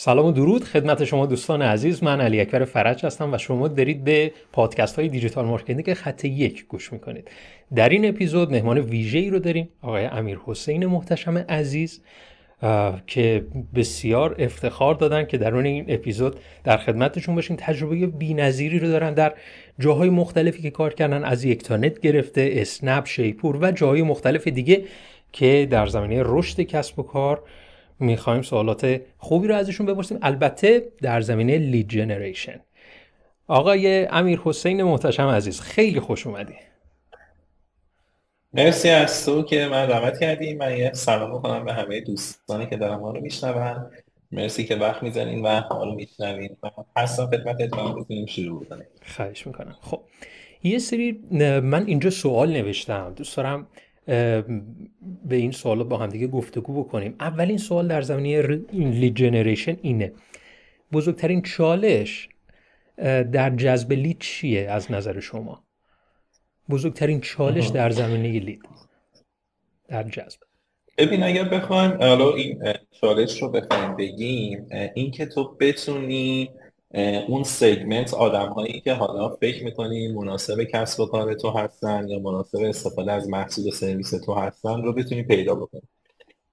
سلام و درود. خدمت شما دوستان عزیز من علی اکبر فرج هستم و شما دارید به پادکست های digital marketing خط یک گوش می‌کنید. در این اپیزود مهمان ویژه ای رو داریم آقای امیر حسین محتشم عزیز که بسیار افتخار دادن که در این اپیزود در خدمتشون باشیم. تجربه بی‌نظیری رو دارن در جاهای مختلفی که کار کردن از یکتانت گرفته اسنپ شیپور و جاهای مختلف دیگه که در زمینه رشد کسب و کار می‌خوایم سوالات خوبی رو ازشون بپرسیم. البته در زمینه لید جنریشن آقای امیر حسین محتشم عزیز خیلی خوش اومدی. مرسی از تو که من دعوت کردی. من یه سلام می‌کنم به همه دوستانی که دارم ما رو میشنون. مرسی که وقت می‌زنین و ما رو میشنوین. و هستم خدمت و بتونیم شروع بکنیم خواهش می‌کنم. خب یه سری من اینجا سوال نوشتم. دوست دارم به این سوال با هم دیگه گفتگو بکنیم. اولین سوال در زمینه لید جنریشن اینه. بزرگترین چالش در جذب لید چیه از نظر شما؟ بزرگترین چالش در زمینه لید در جذب. ببین اگر بخوایم حالا این چالش رو بخوایم بگیم این که تو بتونی اون سگمنت آدم هایی که حالا فکر می‌کنی مناسب کسب و کار تو هستن یا مناسب استفاده از محصول و سرویس تو هستن رو بتونی پیدا بکنی.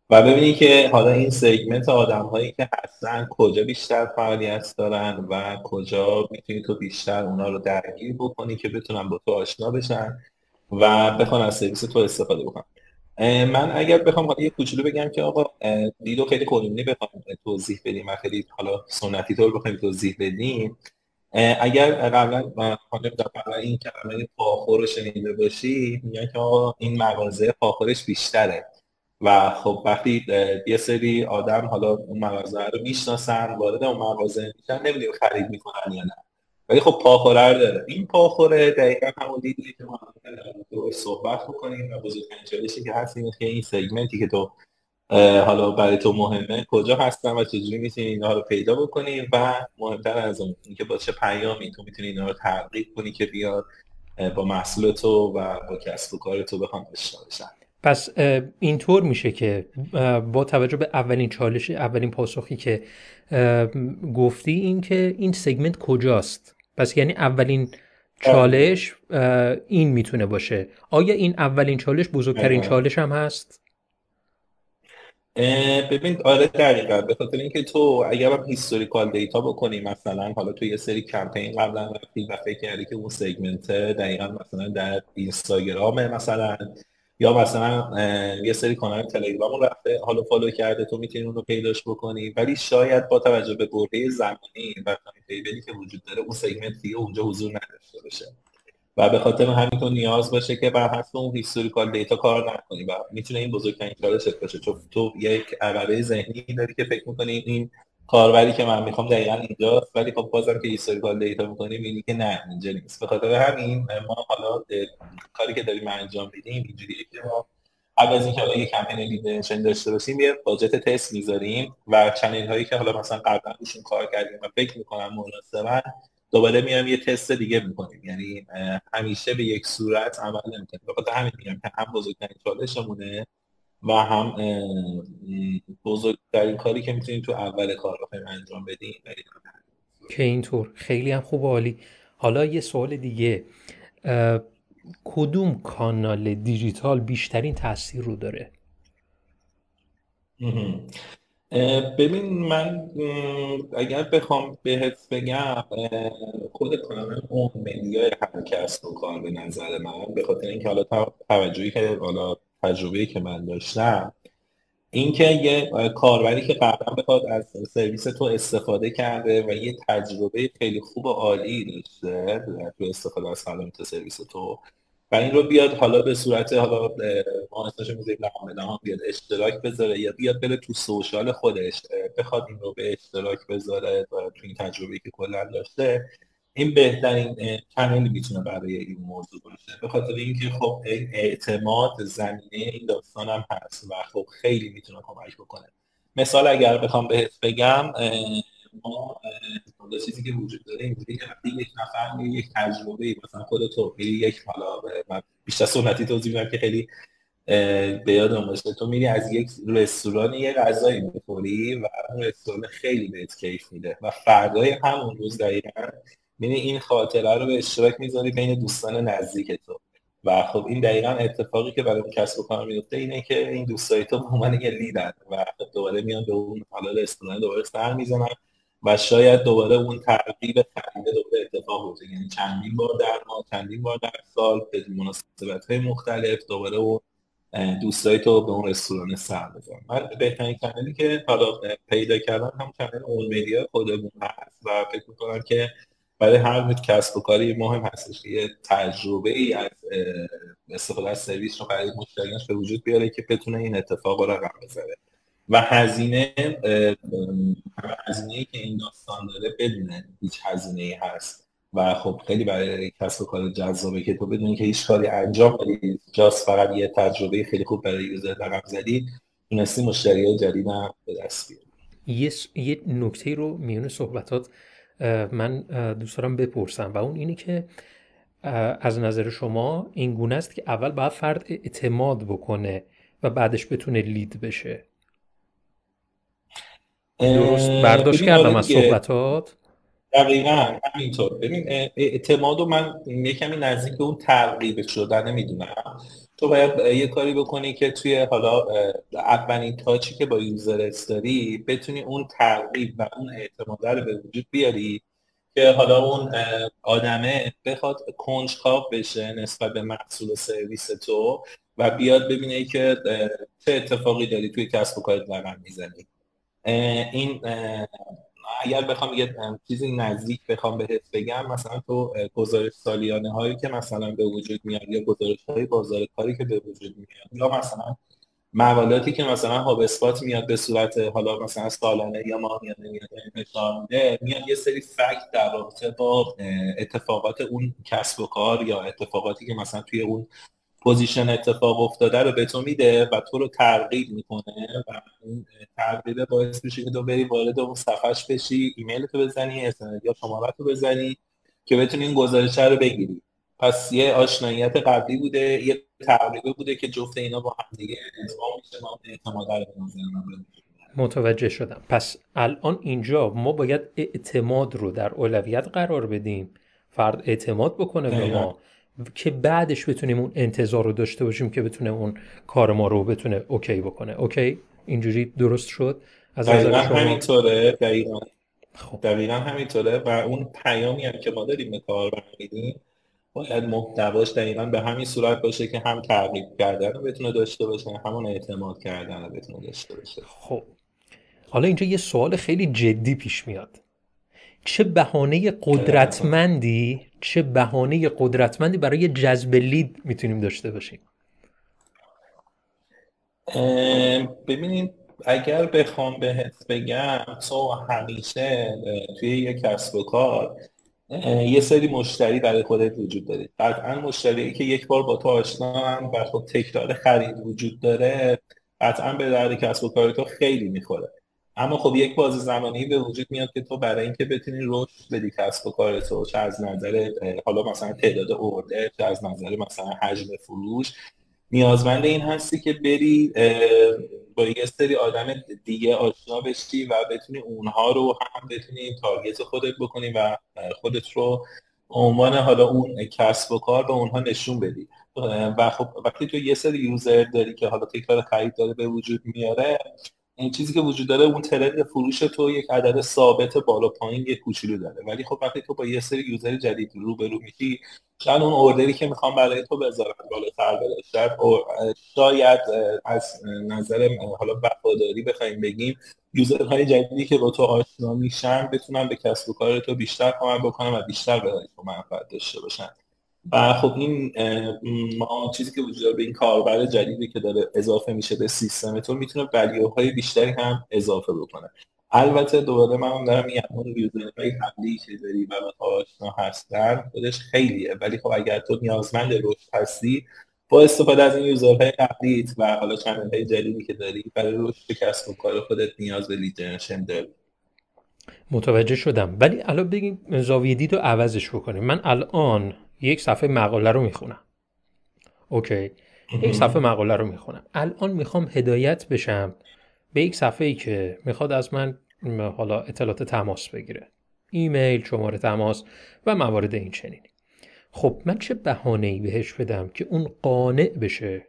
و ببینی که حالا این سگمنت آدم هایی که هستن کجا بیشتر فعالیت دارن و کجا می‌تونی تو بیشتر اونا رو درگیر بکنی که بتونن با تو آشنا بشن و بخوان از سرویس تو استفاده بکنن. من اگر بخوام حالا یه کوچولو بگم که آقا دیدو خیلی کلونی بخوام توضیح بدیم. و خیلی حالا سنتی طور بخوایم توضیح بدیم. اگر قبلا حالا قبلا این کلمه پاخور رو شنیده باشی میگن که آقا این مغازه پاخورش بیشتره. و خب وقتی یه سری آدم حالا اون مغازه رو می‌شناسن وارد اون مغازه میشن نمی‌دونیم خرید می‌کنن یا نه. ولی خب پاخوره داره. این پاخوره دقیقا همون دیدی که ما صحبت بکنیم و بزرگترین چالشی که هست اینه که این سگمنتی که تو حالا برای تو مهمه کجا هستن و چجوری می‌تونی اینا رو پیدا بکنی و مهمتر از اون اینکه با چه پیامی تو می‌تونی اینا رو تبلیغ کنی که بیاد با محصول تو و با کسب و کار تو بخوام آشنا بشن پس اینطور میشه که با توجه به اولین چالش اولین پاسخی که گفتی این که این سگمنت کجاست؟ پس یعنی اولین چالش این می‌تونه باشه. آیا این اولین چالش بزرگترین چالش هم هست؟ ببین آره دقیقا. به خاطر اینکه تو اگر هم historical data بکنی مثلا حالا تو یه سری کمپین قبلا رفتی و فکر کردی که اون segment دقیقا مثلا در اینستاگرام مثلا. یا مثلا یه سری کانال تلگرام رفته حالا فالو کرده تو می‌تونی اون رو پیداش بکنی. ولی شاید با توجه به برهه زمانی و timetable ی که وجود داره اون segment دیگه اونجا حضور نداشته باشه. و به خاطر همین تو نیاز باشه که بر حسب اون historical data کار نکنی و می‌تونه این بزرگترین چالشت باشه چون تو یک عقبه ذهنی داری که فکر می‌کنی این کاربری که من می‌خوام دقیقا اینجاست ولی خب بازم که historical data می‌کنیم اینی که نه اینجا نیست. به خاطر همین ما حالا کاری که داریم انجام میدیم اینجوریه که ما قبل از اینکه حالا یه کمپین lead generation داشته باشیم یه budget test می‌ذاریم و channel هایی که حالا مثلا قبلا روشون کار کردیم و فکر می‌کنم مناسبن دوباره میام یه تست دیگه می‌کنیم. یعنی همیشه به یک صورت عمل نمی‌کنیم. بخاطر همین میگم که هم بزرگترین چالشمونه. و هم بزرگترین کاری که می‌تونیم تو اول کار بخوایم انجام بدیم که اینطور. خیلی هم خوب عالی. حالا یه سوال دیگه. کدوم کانال دیجیتال بیشترین تاثیر رو داره؟ ببین من اگر بخوام بهت بگم خود کانال اون مدیای هر کسب و کار به نظر من به خاطر اینکه حالا توجهی که حالا تجربه که من داشتم اینکه یه کاربری که قبلا بخواد از سرویس تو استفاده کرده و یه تجربه خیلی خوب و عالی داشته تو استفاده از خدمات سرویس تو و این رو بیاد حالا به صورت حالا ما اسمش می‌ذاریم هم بیاد اشتراک بذاره یا بیاد بره تو سوشال خودش بخواد این رو به اشتراک بذاره تو این تجربه که کلا داشته این بهترین کانالی می‌تونه برای این موضوع باشه؟ به خاطر اینکه خب اعتماد زمینه این داستان هم هست و خب خیلی می‌تونه کمک بکنه. مثال اگر بخوام بهت بگم ما چیزی که وجود داره اینجوری که یک نفر یک تجربه مثلا خود تو یک حالا بیشتر سنتی توضیح میدم که خیلی به یادم باشه. تو میری از یک رستوران یه غذایی می‌خوری و اون رستوران خیلی بهت کیف میده و فردای همون روز دقیقا میری این خاطره رو به اشتراک می‌ذاری بین دوستان نزدیک تو. و خب این دقیقا اتفاقی که برای کسب و کار میفته اینه که این دوستای تو به عنوان یه لیدن و خب دوباره میان به اون حالا رستوران دوباره سر می‌زنن و شاید دوباره اون ترغیب خرید دوباره اتفاق بیفته. یعنی چندین بار در ماه چندین بار در سال به مناسبت های مختلف دوباره اون دوستای تو به اون رستوران سر بزن من بهترین کانالی که حالا پیدا کردم هم کانال اون مدیا خودمون هست و فکر می‌کنم که برای هر کسب و کاری مهم هستش یه تجربه ای از استفاده از سرویس رو برای مشتریانش به وجود بیاره که بتونه این اتفاق رو رقم بزنه. و هزینه هزینه که این داستان داره بدون هیچ هزینه ای هست. و خب خیلی برای کسب و کار جذابه که تو بدونی که هیچ کاری انجام بدی جاست فقط یه تجربه خیلی خوب برای یوزر رقم زدی تونستی مشتری های جدید به دست بیاری. یه, یه نکته رو میون صحبتات من دوست دارم بپرسم و اون اینه که از نظر شما این گونه است که اول باید فرد اعتماد بکنه و بعدش بتونه لید بشه. درست برداشت کردم از صحبتات؟ دقیقا همینطور. ببین اعتماد و من یه کمی نزدیک اون ترغیب شدن می‌دونم تو باید یه کاری بکنی که توی حالا اولین تاچی که با یوزر داری بتونی اون ترغیب و اون اعتماد رو به وجود بیاری که حالا اون آدمه بخواد کنجکاو بشه نسبت به محصول و سرویس تو و بیاد ببینه که چه اتفاقی داری توی کسب و کارت رقم می‌زنی. این اگر بخوام یه چیزی نزدیک بخوام بهت بگم مثلا تو گزارش سالیانه هایی که مثلا به وجود میاد یا گزارش های بازار کاری که به وجود میاد یا مثلا مقالاتی که مثلا HubSpot میاد به صورت حالا مثلا سالانه یا ماهیانه میاد میاد یه سری fact در رابطه با اتفاقات اون کسب و کار یا اتفاقاتی که مثلا توی اون position اتفاق افتاده رو به تو میده و تو رو ترغیب می‌کنه و این ترغیب باعث میشه که تو بری وارد اون صفحش بشی ایمیل تو بزنی یا شماره تو بزنی که بتونی این گزارشه رو بگیری. پس یه آشناییت قبلی بوده یه تقریبه بوده که جفت اینا با هم دیگه میشه اعتماد متوجه شدم. پس الان اینجا ما باید اعتماد رو در اولویت قرار بدیم. فرد اعتماد بکنه به ما. که بعدش بتونیم اون انتظار رو داشته باشیم که بتونه اون کار ما رو بتونه اوکی بکنه. اوکی؟ اینجوری درست شد؟ از دقیقا همینطوره. دقیقا. خب. دقیقا همینطوره و اون پیامی هم که ما داریم به کار برمیدیم باید محتواش دقیقا به همین صورت باشه که هم تغییر کردن رو بتونه داشته باشه همون اعتماد کردن رو بتونه داشته باشه. خب. حالا اینجا یه سوال خیلی جدی پیش میاد. چه بهانه قدرتمندی چه بهانه قدرتمندی برای جذب لید می‌تونیم داشته باشیم؟ ببینید اگر بخوام بهت بگم تو همیشه توی یک کسب و کار یه سری مشتری برای خودت وجود داره. قطعا مشتری که یک بار با تو آشنا و خب تکرار خرید وجود داره قطعا به درد کسب و کار تو خیلی می‌خوره. اما خب یک بازی زمانی به وجود میاد که تو برای اینکه بتونی رشد بدی کسب و کار تو چه از نظر حالا مثلا تعداد ارده چه از نظر مثلا حجم فروش نیازمند این هستی که بری با یه سری آدم دیگه آشنا بشی و بتونی اونها رو هم بتونی تارگت خودت بکنی و خودت رو عنوان حالا اون کسب و کار به اونها نشون بدی. و خب وقتی تو یه سری یوزر داری که حالا تکرار خرید داره به وجود میاره این چیزی که وجود داره اون ترند فروش تو یک عدد ثابت بالا پایین یک کوچولو داره. ولی خب وقتی تو با یه سری یوزر جدید رو به رو میشی شاید اون اوردری که می‌خوام برای تو بذارم بالاتر بره. شاید شاید از نظر حالا وفاداری بخوایم بگیم یوزرهای جدیدی که با تو آشنا میشن بتونن به کسب و کار تو بیشتر کمک بکنن و بیشتر به تو منفعت داشته باشن. و خب این ما چیزی که وجود داره به این کاربر جدیدی که داره اضافه میشه به سیستم تو می‌تونه ولیوهای بیشتری هم اضافه بکنه. البته دوباره من دارم میگم اون یوزرهای قبلی که داری و آشنا هستن خودش خیلیه. ولی خب اگر تو نیازمند رشد هستی با استفاده از این user های قبلیت و حالا channel های جدیدی که داری برای رشد کسب و کار خودت نیاز به lead داری. متوجه شدم. ولی الان بگیم زاویه دید رو عوضش بکنیم. من الان یک صفحه مقاله رو می‌خونم. اوکی. یک صفحه مقاله رو می‌خونم. الان می‌خوام هدایت بشم به یک صفحه ای که می‌خواد از من حالا اطلاعات تماس بگیره. ایمیل شماره تماس و موارد این چنینی خب من چه بهانه ای بهش بدم که اون قانع بشه؟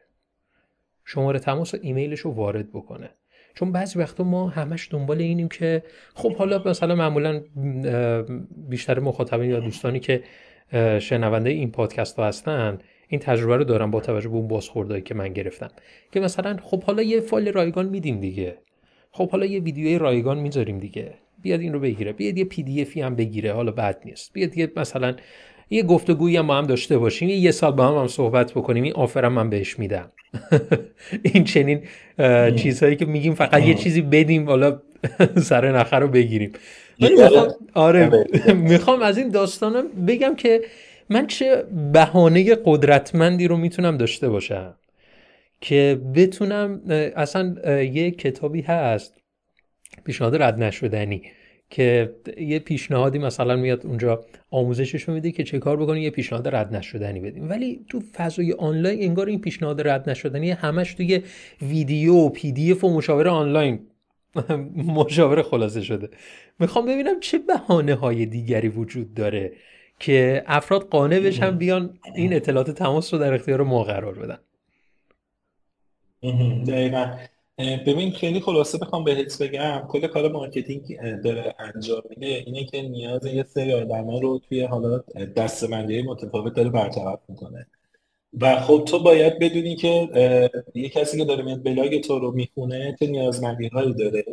شماره تماس و ایمیلش رو وارد بکنه. چون بعضی وقتا ما همش دنبال اینیم که خب حالا مثلا معمولا بیشتر مخاطبین یا دوستانی که شنونده این پادکست ها هستن. این تجربه رو دارم با توجه به اون بازخوردهایی که من گرفتم. که مثلا خب حالا یه فایل رایگان میدیم دیگه. خب حالا یه ویدیوی رایگان می‌ذاریم دیگه. بیاد این رو بگیره. بیاد یه پی دی افی هم بگیره. حالا بد نیست. بیاد یه مثلا یه گفتگویی هم با هم داشته باشیم. یه سال با هم, هم صحبت بکنیم. این آفرم من بهش میدم. این چنین چیزهایی که میگیم فقط یه چیزی بدیم حالا سر نخر رو بگیریم. آره. می‌خوام از این داستانم بگم که من چه بهانه قدرتمندی رو می‌تونم داشته باشم که بتونم اصلا یه کتابی هست پیشنهاد رد نشدنی که یه پیشنهادی مثلا میاد اونجا آموزشش میده که چه کار بکنی یه پیشنهاد رد نشدنی بدیم. ولی تو فضای آنلاین انگار این پیشنهاد رد نشدنی همش توی ویدیو پی دی اف و مشاوره آنلاین مشاوره خلاصه شده. می‌خوام ببینم چه بهانه های دیگری وجود داره که افراد قانع بشن بیان این اطلاعات تماس رو در اختیار ما قرار بدن. دقیقا. ببین خیلی خلاصه بخوام بهت بگم کل کار marketing داره انجام میده اینه که نیاز یه سری آدما رو توی حالا دسته‌بندی متفاوت داره برطرف می‌کنه. و خب تو باید بدونی که یه کسی که داره میاد بلاگ تو رو می‌خونه چه نیازمندی هایی داره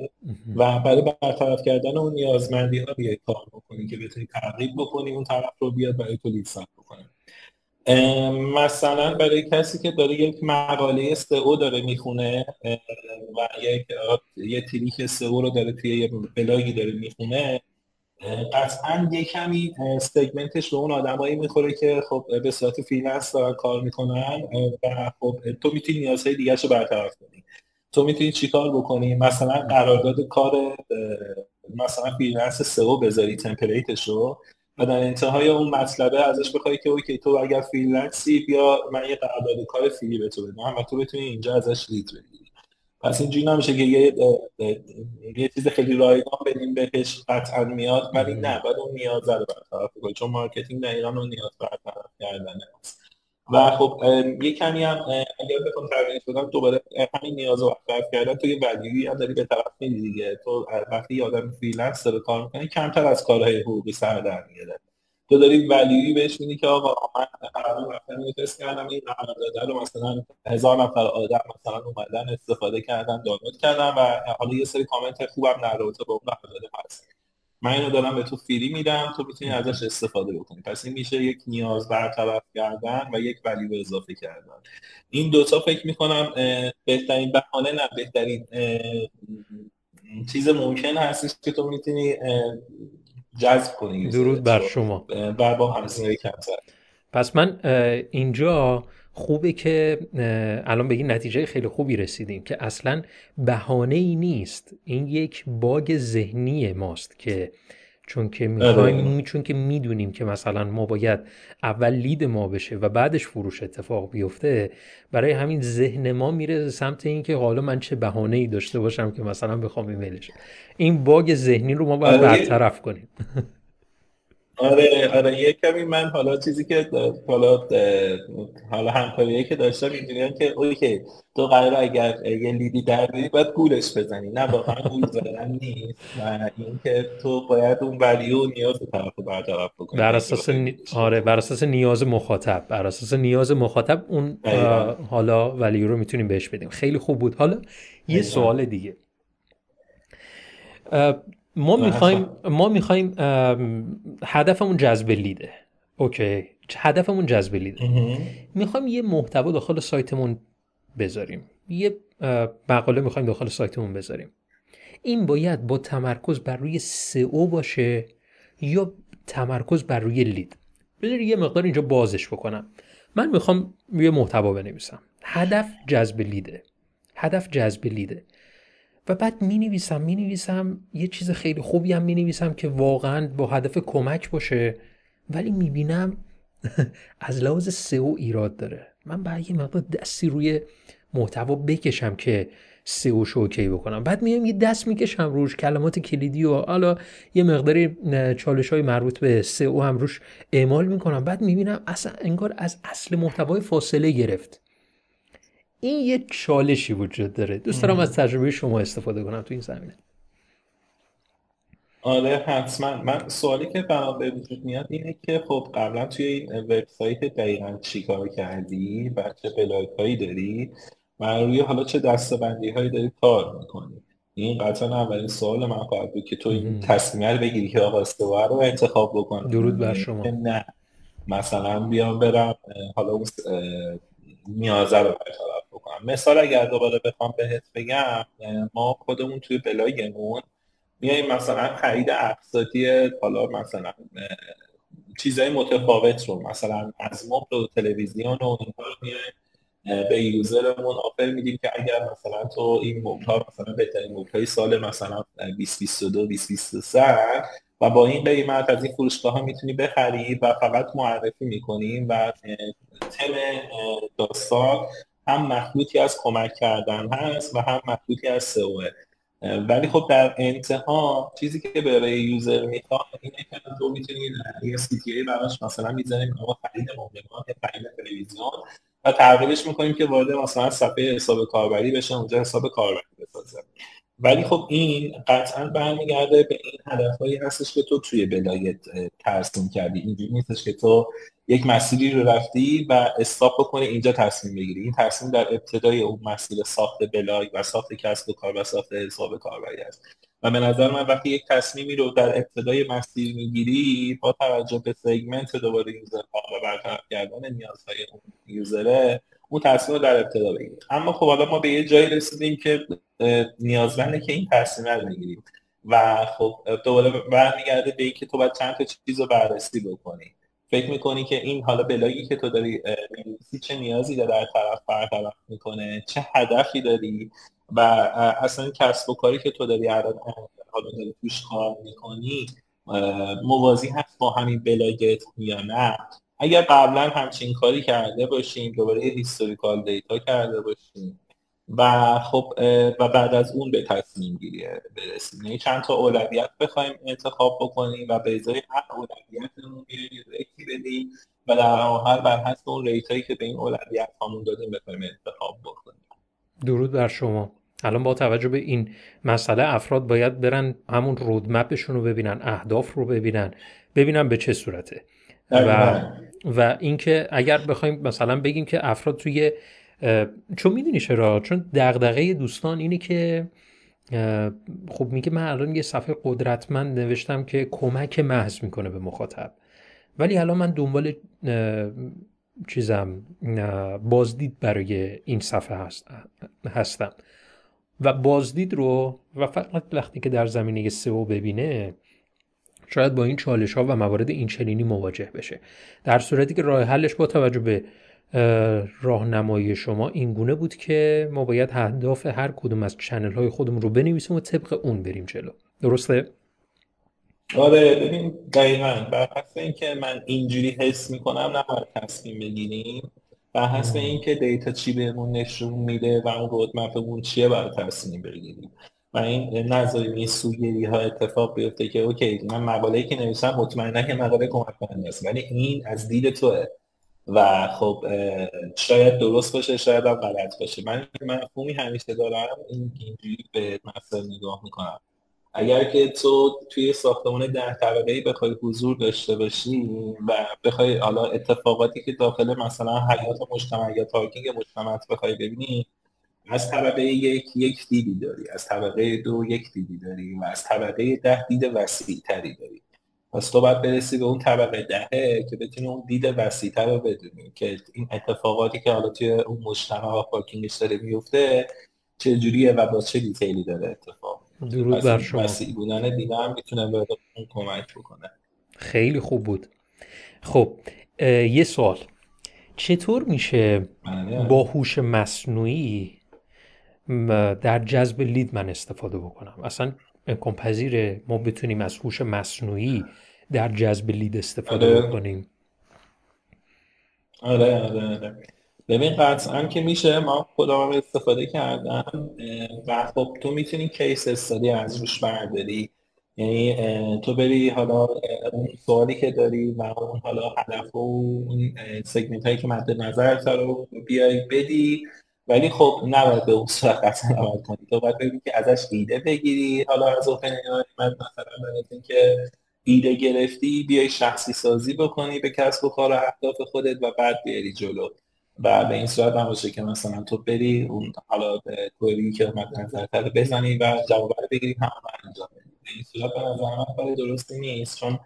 و برای برطرف کردن اون نیازمندی ها بیای کار بکنی که بتونی ترغیب بکنی اون طرف رو بیاد برای تو lead بکنه مثلا برای کسی که داره یک مقاله SEO داره می‌خونه و یک یه trick SEO رو داره توی یه بلاگی داره می‌خونه قطعا یه کمی segment ش به اون آدمایی می‌خوره که خب به صورت freelance دارن کار می‌کنن و خب تو می‌تونی نیازهای دیگه رو برطرف کنی. تو می‌تونی چیکار بکنی؟ مثلا قرارداد کار مثلا freelance SEO بذاری template ش رو و در انتهای اون مطلبه ازش بخوای که okay تو اگر freelance ی بیا من یه قرارداد کار free به تو بدم و تو بتونی اینجا ازش lead بگیری پس اینجوری نمیشه که یه یه چیز خیلی رایگان بدیم بهش قطعا میاد ولی نه باید اون نیاز رو برطرف کنی چون marketing دقیقا اون نیاز برطرف کردن است و خب یه کمی هم اگر بخوام تعریف کنم دوباره همین نیاز رو برطرف کردن تو یه value ی هم داری به طرف میدی دیگه. تو وقتی یه آدم freelance داره کار می‌کنه کمتر از کارهای حقوقی سر در میاره تو داری value ی بهش میدی که آقا من قرار رفتن تست کردم این قرارداد رو مثلا هزار نفر آدم مثلا اومدن استفاده کردن دانلود کردن و حالا یه سری کامنت خوبم در رابطه با اون قرارداد هست. من اینو دارم به تو free میدم تو می‌تونی ازش استفاده بکنی. پس این میشه یک نیاز برطرف کردن و یک value اضافه کردن. این دوتا فکر می‌کنم بهترین بهانه نه بهترین چیز ممکن هستش که تو می‌تونی جذب کنی درود بر شما. و با همزنی کمتر پس من اینجا خوبه که الان به این نتیجه خیلی خوبی رسیدیم که اصلا بهانه ای نیست. این یک باگ ذهنی ماست که چون که می‌خوایم آره. چون که می‌دونیم که مثلا ما باید اول لید ما بشه و بعدش فروش اتفاق بیفته برای همین ذهن ما میره سمت اینکه حالا من چه بهانه ای داشته باشم که مثلا بخوام ایمیلش این باگ ذهنی رو ما باید آره. برطرف کنیم آره آره یه کمی من حالا چیزی که حالا حالا همکاریه که داشتم اینجوریه که اوکی تو قرار اگر یه لیدی در بیاری باید گولش بزنی. نه واقعا گول زدن نیست و اینکه تو باید اون ولیو و نیاز طرف رو برطرف بکنی. بر اساس آره بر اساس نیاز مخاطب. بر اساس نیاز مخاطب اون حالا ولیو رو می‌تونیم بهش بدیم. خیلی خوب بود. حالا یه سوال دیگه. ما می‌خوایم ما می‌خوایم هدفمون جذب لیده. اوکی. هدفمون جذب لیده. می‌خوایم یه محتوا داخل سایتمون بذاریم. یه مقاله می‌خوایم داخل سایتمون بذاریم. این باید با تمرکز بر روی سئو باشه یا تمرکز بر روی لید. بذار یه مقدار اینجا بازش بکنم. من می‌خوام یه محتوا بنویسم. هدف جذب لیده. هدف جذب لیده. و بعد می نویسم می نویسم یه چیز خیلی خوبی هم می نویسم که واقعا با هدف کمک باشه. ولی می بینم از لحاظ سئو ایراد داره. من باید یه مقدار دستی روی محتوا بکشم که سئو اوکی بکنم. بعد میام یه دست می‌کشم روش کلمات کلیدی و حالا یه مقداری چالش های مربوط به سئو هم روش اعمال می‌کنم. بعد می‌بینم اصلا انگار از اصل محتوای فاصله گرفت. این یه چالشی وجود داره. دوست دارم از تجربه شما استفاده کنم تو این زمینه. آره حتما. من سوالی که برام به وجود میاد اینه که خب قبلا توی این وبسایت دقیقا چیکار کردی؟ و چه بلاگ هایی داری؟ و روی حالا چه دستبندی هایی داری کار می‌کنی؟ این قطعا اولین سوال من خواهد بود که تو این تصمیم بگیری که آقا استوار رو انتخاب بکنی. درود بر شما. نه. مثلا بیام برم حالا اون نیازه رو برطرف بکنم. مثال اگر دوباره بخوام بهت بگم ما خودمون توی بلاگمون میایم مثلا خرید اقساطی حالا مثلا چیزهای متفاوت رو مثلا از مبل و تلویزیون و اینها رو به یوزرمون آفر میدیم که اگر مثلا تو این مبل ها مثلا بهترین مبل های سال مثلا 2022 2023 و با این قیمت از این فروشگاه ها می‌تونی بخری و فقط معرفی می‌کنیم و تم داستان هم مخلوطی از کمک کردن هست و هم مخلوطی از سئو ولی خب در انتها چیزی که برای یوزر می‌خواد اینه که تو می‌تونی یه سی تی ای براش مثلا می‌ذاریم آقا خرید مبلمان خرید تلویزیون و تغییرش می‌کنیم که وارد مثلا صفحه حساب کاربری بشه اونجا حساب کاربری بسازه. ولی خب این قطعا برمیگرده به این هدفهایی هستش که تو توی بلاگت ترسیم کردی. اینجوری نیستش که تو یک مسیری رو رفتی و stop بکنی اینجا تصمیم بگیری. این تصمیم در ابتدای اون مسیر ساخت بلاگ و ساخت کسب و کار و ساخت حساب کاربری است. و به نظر من وقتی یک تصمیمی رو در ابتدای مسیر می‌گیری با توجه به segment دوباره user و برطرف کردن نیازهای اون یوزره اون تصمیم رو در ابتدا بگیری اما خب حالا ما به یه جایی رسیدیم که نیازمنده که این تصمیم رو بگیریم. و خب دوباره برمیگرده به اینکه تو باید چند تا چیز رو بررسی بکنی. فکر می‌کنی که این حالا بلاگی که تو داری می‌نویسی چه نیازی داره در طرف برطرف می‌کنه؟ چه هدفی داری؟ و اصلا کسب و کاری که تو داری حالا داری توش کار می‌کنی موازی هست با همین بلاگت یا نه؟ اگر قبلا همچین کاری کرده باشیم دوباره یه historical data کرده باشیم و خب و بعد از اون به تصمیم گیری برسیم. یعنی چند تا اولویت بخوایم انتخاب بکنیم و به ازای هر اولویتمون بیایم rate ی بدیم و در آخر بر حسب اون rate ایی که به این اولویت هامون دادیم بخوایم انتخاب بکنیم. درود بر شما. الان با توجه به این مسئله افراد باید برن همون roadmap شون رو ببینن اهداف رو ببینن ببینن به چه صورته. و و اینکه اگر بخوایم مثلا بگیم که افراد توی چون می‌دونی چرا؟ چون دغدغه دوستان اینه که خب میگه من الان یه صفحه قدرتمند نوشتم که کمک محض می‌کنه به مخاطب. ولی الان من دنبال چیزم بازدید برای این صفحه هست هستم. و بازدید رو و فقط وقتی که در زمینه سئو ببینه شاید با این چالش ها و موارد این چنینی مواجه بشه. در صورتی که راه حلش با توجه به راهنمایی شما این گونه بود که ما باید اهداف هر کدوم از چنل های خودمون رو بنویسیم و طبق اون بریم جلو. درسته؟ آره ببین دقیقا. بر حسب اینکه من اینجوری حس می‌کنم نباید تصمیم بگیریم. بر حسب اینکه دیتا چی بهمون نشون میده و اون رودمپمون چیه باید تصمیم بگیریم. و این این سوگیری ها اتفاق بیفته که اوکی من مقاله‌ای که نوشتم مطمئنا که مقاله کمک کننده است ولی این از دید توه. و خب شاید درست باشه شاید هم غلط باشه. من مفهومی همیشه دارم این اینجوری به مسئله نگاه می‌کنم. اگر که تو توی ساختمان ده طبقه بخوای حضور داشته باشی و بخوای حالا اتفاقاتی که داخل مثلا حیات مجتمع یا پارکینگ مجتمع بخوای ببینی از طبقه یک یک دیدی داری از طبقه دو یک دیدی داری و از طبقه ده دید وسیع تری داری. پس تو باید برسی به اون طبقه دهه که بتونی اون دید وسیعتر رو بدونی که این اتفاقاتی که حالا توی اون مجتمع و پارکینگش داره میفته چه جوریه و با چه دیتیلی داره اتفاق درود بر شما. وسیع بودن دیده هم می‌تونه به اون کمک بکنه. خیلی خوب بود. خب یه سوال. چطور میشه بله. با هوش مصنوعی در جذب لید من استفاده بکنم. اصلا امکان پذیره ما بتونیم از هوش مصنوعی در جذب لید استفاده آره. بکنیم. آره آره آره. ببین قطعا که میشه ما خودم استفاده کردم. و خب تو می‌تونی کیس استادی از روش برداری. یعنی تو بری حالا اون سوالی که داری و اون حالا هدف و اون سگمنت هایی که مد نظر رو بیای بدی. ولی خب نباید به اون صورت قطعا عمل کنی. تو باید ببینی که ازش ایده بگیری. حالا از اوپن من مثلا برای که ایده گرفتی بیای شخصی سازی بکنی به کسب و کار اهداف خودت و بعد بیاری جلو. و به این صورت نباشه که مثلا تو بری اون حالا کوری که مد نظر بزنی و جواب بگیری. هم انجام بدی به این صورت به نظر من کار درستی نیست. چون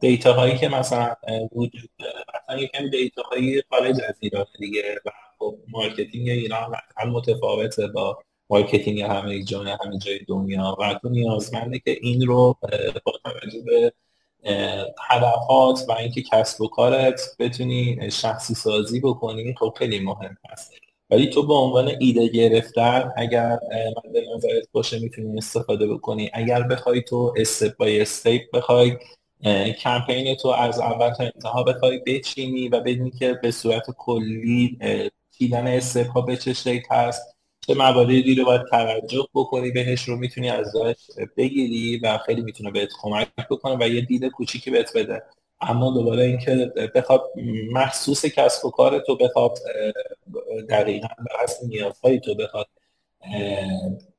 data هایی که مثلا وجود داره. مثلا یکم data هایی خارج از ایران دیگه. و خب marketing ایران قطعا متفاوته با marketing همه جای همه جای دنیا. و تو نیازمنده که این رو با توجه به هدفات و اینکه کسب و کارت بتونی شخصی سازی بکنی خب خیلی مهم هست. ولی تو به عنوان ایده گرفتن اگر به نظرت باشه می‌تونی استفاده بکنی. اگر بخوای تو استپ بای استپ بخوای کمپین تو از اول تا انتها بخوای بچینی و بدونی که به صورت کلی چیدن استپ ها به چه شکل هست چه مواردی رو باید توجه بکنی بهش رو می‌تونی ازش بگیری و خیلی می‌تونه بهت کمک بکنه و یه دید کوچیکی بهت بده. اما دوباره اینکه بخواد مخصوص کسب و کار تو بخواد دقیقا به حسب نیازهای تو بخواد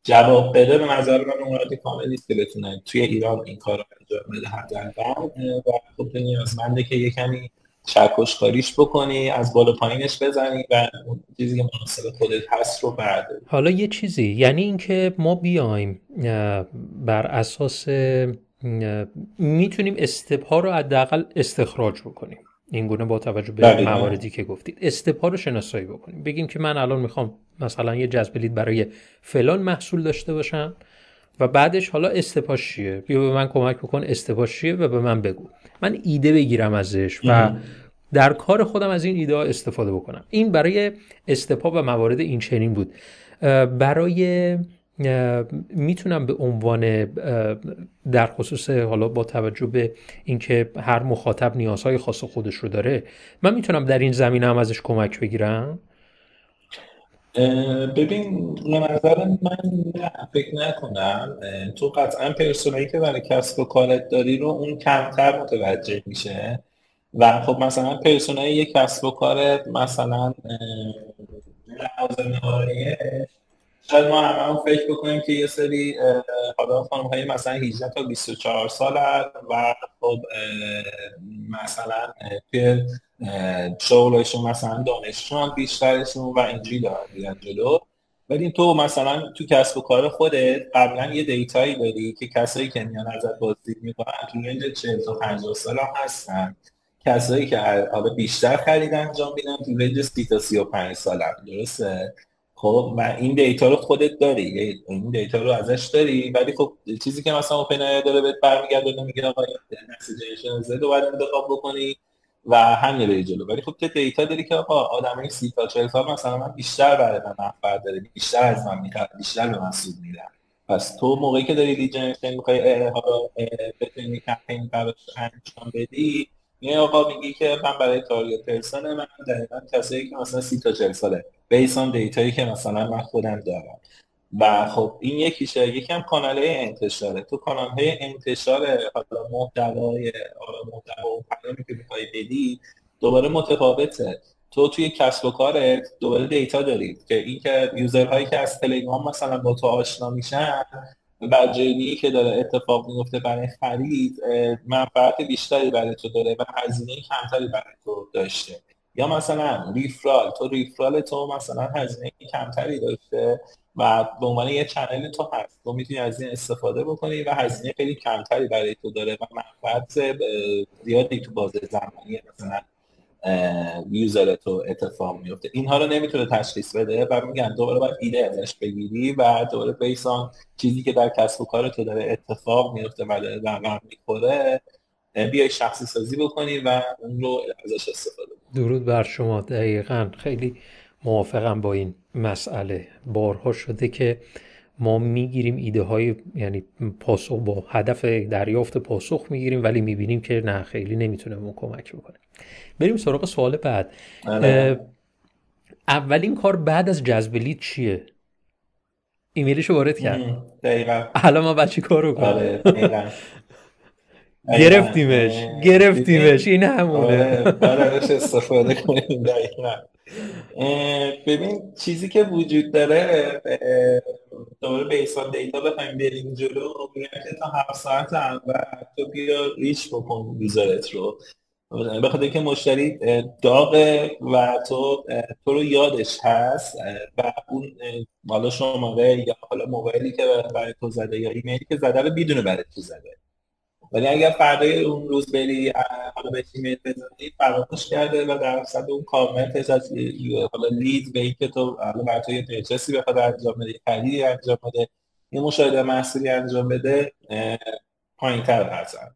جواب بده به نظر من مورد کامل نیست که بتونه توی ایران این کار رو انجام بده حداقل. و خب نیازمنده که یه کمی چکش کاریش بکنی از بالا پایینش بزنی و اون چیزی که مناسب خودت هست رو برداری حالا یه چیزی یعنی اینکه ما بیایم بر اساس می‌تونیم استپ رو حداقل استخراج بکنیم. این گونه با توجه به مواردی که گفتید. استپا رو شناسایی بکنیم. بگیم که من الان می‌خوام مثلا یه جذب لید برای فلان محصول داشته باشم و بعدش حالا استپاش چیه؟ بیا به من کمک بکن استپاش چیه و به من بگو. من ایده بگیرم ازش و در کار خودم از این ایده ها استفاده بکنم. این برای استپا و موارد این چنین بود برای می‌تونم به عنوان در خصوص حالا با توجه به اینکه هر مخاطب نیازهای خاص خودش رو داره من می‌تونم در این زمینه هم ازش کمک بگیرم؟ ببین به نظر من فکر نکنم. تو قطعا پرسونایی که برای کسب و کارت داری رو اون کمتر متوجه میشه. و خب مثلا پرسونای یک کسب و کارت مثلا لحاظ شاید ما همه فکر بکنیم که یه سری حالا خانم های مثلا 18 تا 24 سال و خب مثلا توی شغلشون مثلا دانشجوان بیشترشون و اینجوری دارن میرن جلو. ولی تو مثلا تو کسب و کار خودت قبلا یه دیتایی داری که کسایی که میان ازت بازدید می‌کنن تو رنج 40 تا 50 سال هستن. کسایی که حالا بیشتر خرید انجام میدن تو range 30 تا 35 سال هم درسته؟ خب و این data رو خودت داری. این data رو ازش داری. ولی خب چیزی که مثلا OpenAI داره بهت برمیگرده میگه آقا این زد رو باید انتخاب بکنی و همین بری جلو. ولی خب تو data داری که آقا آدمای 30 تا 40 سال مثلا من بیشتر برای من منفعت داره بیشتر از من می‌خواد بیشتر به من سود میده پس تو موقعی که داری lead generation می‌خوای حالا بتونی کمپین براش انجام بدی یه آقا میگی که من برای target persona من دقیقا کسایی که مثلا 30 تا 40 ساله based on data یی که مثلا من خودم دارم. و خب این یکیشه یکم کانال انتشاره. تو کانال های انتشار حالا محتوای حالا محتوا و پیامی که می‌خوای بدی دوباره متفاوته. تو توی کسب و کارت دوباره data دارید که این که user هایی که از تلگرام مثلا با تو آشنا میشن و جرنی که داره اتفاق میفته برای خرید منفعت بیشتری برای تو داره و هزینه کمتری برای تو داشته. یا مثلا ریفرال تو ریفرال تو مثلا هزینه کمتری داشته و به عنوان یه چنل تو هست. تو می‌تونی از این استفاده بکنی و هزینه خیلی کمتری برای تو داره و منفعت زیادی تو بازه زمانی مثلا یوزر تو اتفاق میفته. اینها رو نمی‌تونه تشخیص بده و میگن دوباره باید ایده ازش بگیری و دوباره بیسان چیزی که در کسب و کار تو داره اتفاق میفته و داره رقم می‌خوره بیای شخصی سازی بکنی و اون رو ازش استفاده درود بر شما. دقیقا خیلی موافقم با این مسئله. بارها شده که ما می‌گیریم ایده های یعنی پاسخ با هدف دریافت پاسخ می‌گیریم ولی می‌بینیم که نه خیلی نمی‌تونه اون کمک بکنه. بریم سراغ سوال بعد. بله. اولین کار بعد از جذب لید چیه؟ ایمیلشو وارد کرد. دقیقا. حالا ما بچه کارو کنیم. آره دقیقا. گرفتیمش گرفتیمش این همونه. آره استفاده کنیم دقیقا. ببین چیزی که وجود داره دوباره بیسان دیتا بخوایم بریم جلو میگن که تا هفت ساعت اول تو بیا ریچ بکن یوزرت رو. به خاطر که مشتری داغه و تو تو رو یادش هست و اون حالا شماره یا حالا موبایلی که برای تو زده یا ایمیلی که زده رو بدون برای تو زده. ولی اگر فردای اون روز بری حالا به ایمیل بزنی فراموش کرده و در صد اون کامنتش از حالا لید به اینکه تو حالا بر تو یه بخواد انجام بده خریدی انجام بده یه مشاهده محصولی انجام بده پایینتر هستن.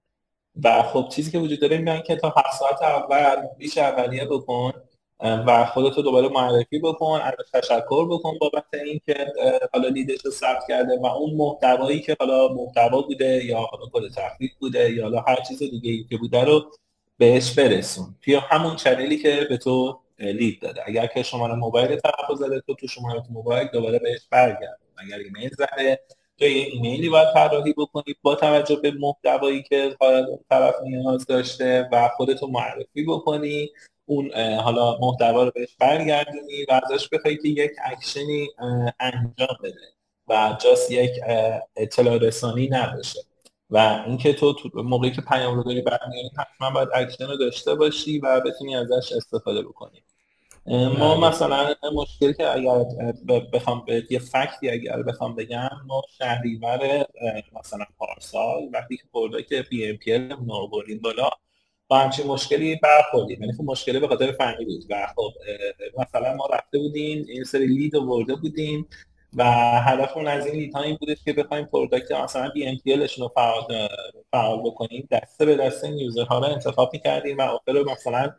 و خب چیزی که وجود داره میگن که تا هفت ساعت اول بیش اولیه بکن. و خودتو دوباره معرفی بکن ازش تشکر بکن بابت اینکه حالا لیدش رو ثبت کرده و اون محتوایی که حالا محتوا بوده یا حالا کد تخفیف بوده یا حالا هر چیز دیگه ای که بوده رو بهش برسون. توی همون چنلی که به تو لید داده. اگر که شماره موبایل طرف زده تو تو شماره موبایل دوباره بهش برگرد. اگر ایمیل زده تو یه ایمیلی باید طراحی بکنی با توجه به محتوایی که طرف نیاز داشته و خودتو معرفی بکنی. اون حالا محتوا رو بهش برگردونی و ازش بخوای که یک اکشنی انجام بده و just یک اطلاع رسانی نباشه و اینکه تو موقعی که پیام رو داری برمیاری حتما باید اکشن رو داشته باشی و بتونی ازش استفاده بکنی ما بله. مثلا مشکلی که اگر بخوام به یه فکتی اگر بخوام بگم ما شهریور مثلا پارسال وقتی که که پی ام پی ال بالا با همچین مشکلی برخوردیم. یعنی خب مشکلی به خاطر فنی بود. و خب مثلا ما رفته بودیم این سری لید ورده بودیم و هدفمون از این لید این بودش که بخوایم پروداکت مثلا بی ام رو فعال, فعال بکنیم. دسته به دسته یوزرها رو انتخاب می‌کردیم و آخر مثلا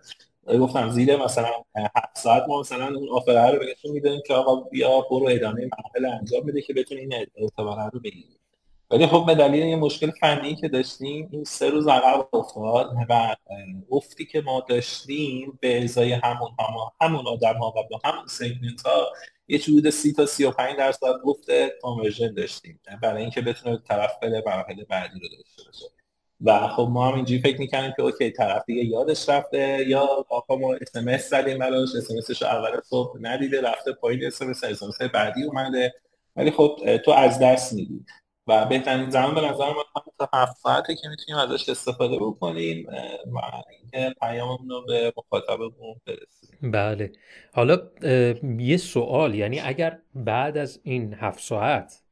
گفتم زیر مثلا هفت ساعت ما مثلا اون offer رو بهشون می‌دادیم که آقا بیا برو ادامه مراحل انجام بده که بتونی این اعتبار رو بگیری ولی خب به دلیل یه مشکل فنی که داشتیم این سه روز عقب افتاد و افتی که ما داشتیم به ازای همون هم همون آدم ها و با همون segment ها یه حدود سی تا 35 درصد افت conversion داشتیم. برای اینکه بتونه طرف بده مراحل بعدی رو داشته باشه. و خب ما هم اینجوری فکر می‌کنیم که okay طرف دیگه یادش رفته یا آقا ما اس زدیم براش اس رو اول صبح ندیده رفته پایین اس ام بعدی اومده. ولی خب تو از دست میدی. و بهترین زمان به نظر من تا هفت ساعته که می‌تونیم ازش استفاده بکنیم و اینکه پیاممون رو به مخاطبمون برسونیم بله. حالا یه سوال یعنی اگر بعد از این هفت ساعت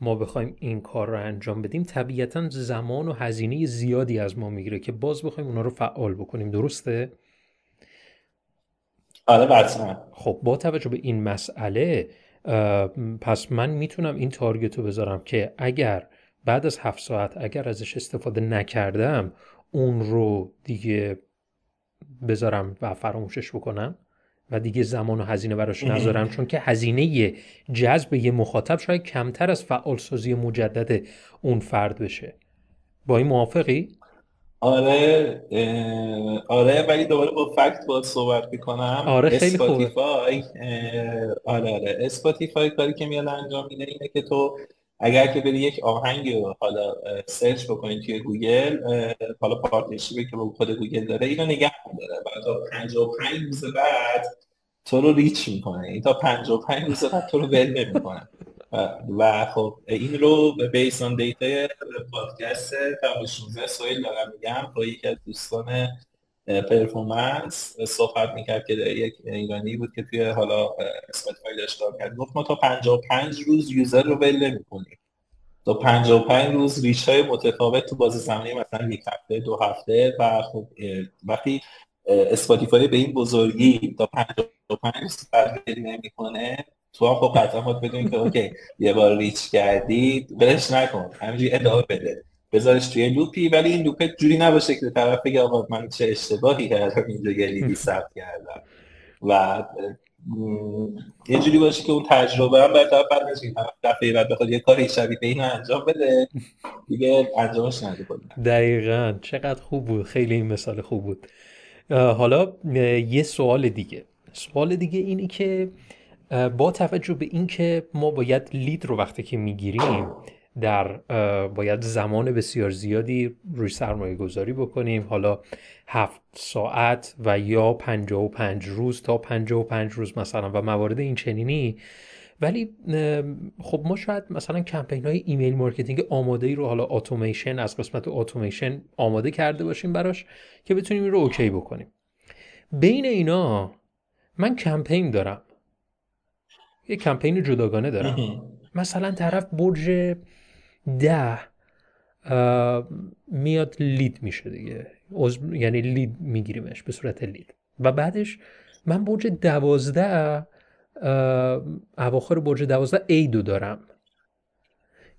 ما بخوایم این کار رو انجام بدیم طبیعتا زمان و هزینه زیادی از ما می‌گیره که باز بخوایم اونا رو فعال بکنیم. درسته؟ آره خب با توجه به این مسئله پس من می‌تونم این تارگت رو بذارم که اگر بعد از هفت ساعت اگر ازش استفاده نکردم اون رو دیگه بذارم و فراموشش بکنم و دیگه زمان و هزینه براش نذارم. چون که هزینه جذب یه مخاطب شاید کمتر از فعالسازی مجدد اون فرد بشه. با این موافقی؟ آره آره ولی دوباره با fact باید صحبت می‌کنم. آره خیلی خوبه. آره آره. اسپاتیفای کاری که میاد انجام میده اینه که تو اگر که بری یک آهنگ رو حالا search بکنید توی گوگل حالا partnership ی که با خود گوگل داره اینو نگه داره و تا 55 روز بعد تو رو ریچ می‌کنه. این تا 55 روز بعد تو رو ول نمی‌کنه. و خب این رو به بیسان دیتا پادکست تا 16 سویل دارم میگم با یکی از دوستان پرفورمنس صحبت می‌کرد که یک ایرانی بود که توی حالا اسپاتیفای داشت کرد گفت ما تا 55 روز یوزر رو ول نمی‌کنیم. تا 55 روز ریش های متفاوت تو بازی زمانی مثلا یک هفته دو هفته و خب وقتی اسپاتیفای به این بزرگی تا 55 روز نمی‌کنه تو هم خب قطعا باید بدونی که okay یه بار reach کردی بلش نکن همینجوری ادامه بده. بذارش توی loop ی ولی این loop جوری نباشه که طرف بگه آقا من چه اشتباهی کردم اینجا یه lead ی ثبت کردم. و یه جوری باشه که اون تجربه هم باید طرف بعد دفعه بعد بخواد یه کاری شبیه به اینو انجام بده. دیگه انجامش نده دقیقا. چقدر خوب بود. خیلی این مثال خوب بود. حالا یه سوال دیگه. سوال دیگه اینی که با توجه به اینکه ما باید لید رو وقتی که می‌گیریم در باید زمان بسیار زیادی روی سرمایه گذاری بکنیم. حالا هفت ساعت و یا پنجاه و پنج روز تا پنجاه و پنج روز مثلا و موارد این چنینی. ولی خب ما شاید مثلا کمپین های email marketing آماده ای رو حالا اتوماسیون از قسمت اتوماسیون آماده کرده باشیم براش که بتونیم این رو اوکی بکنیم. بین اینا من کمپین دارم. یه کمپین جداگانه دارم. مثلا طرف برج ده میاد lead میشه دیگه. یعنی lead میگیریمش به صورت lead. و بعدش من برج دوازده اواخر برج دوازده ایدو دارم.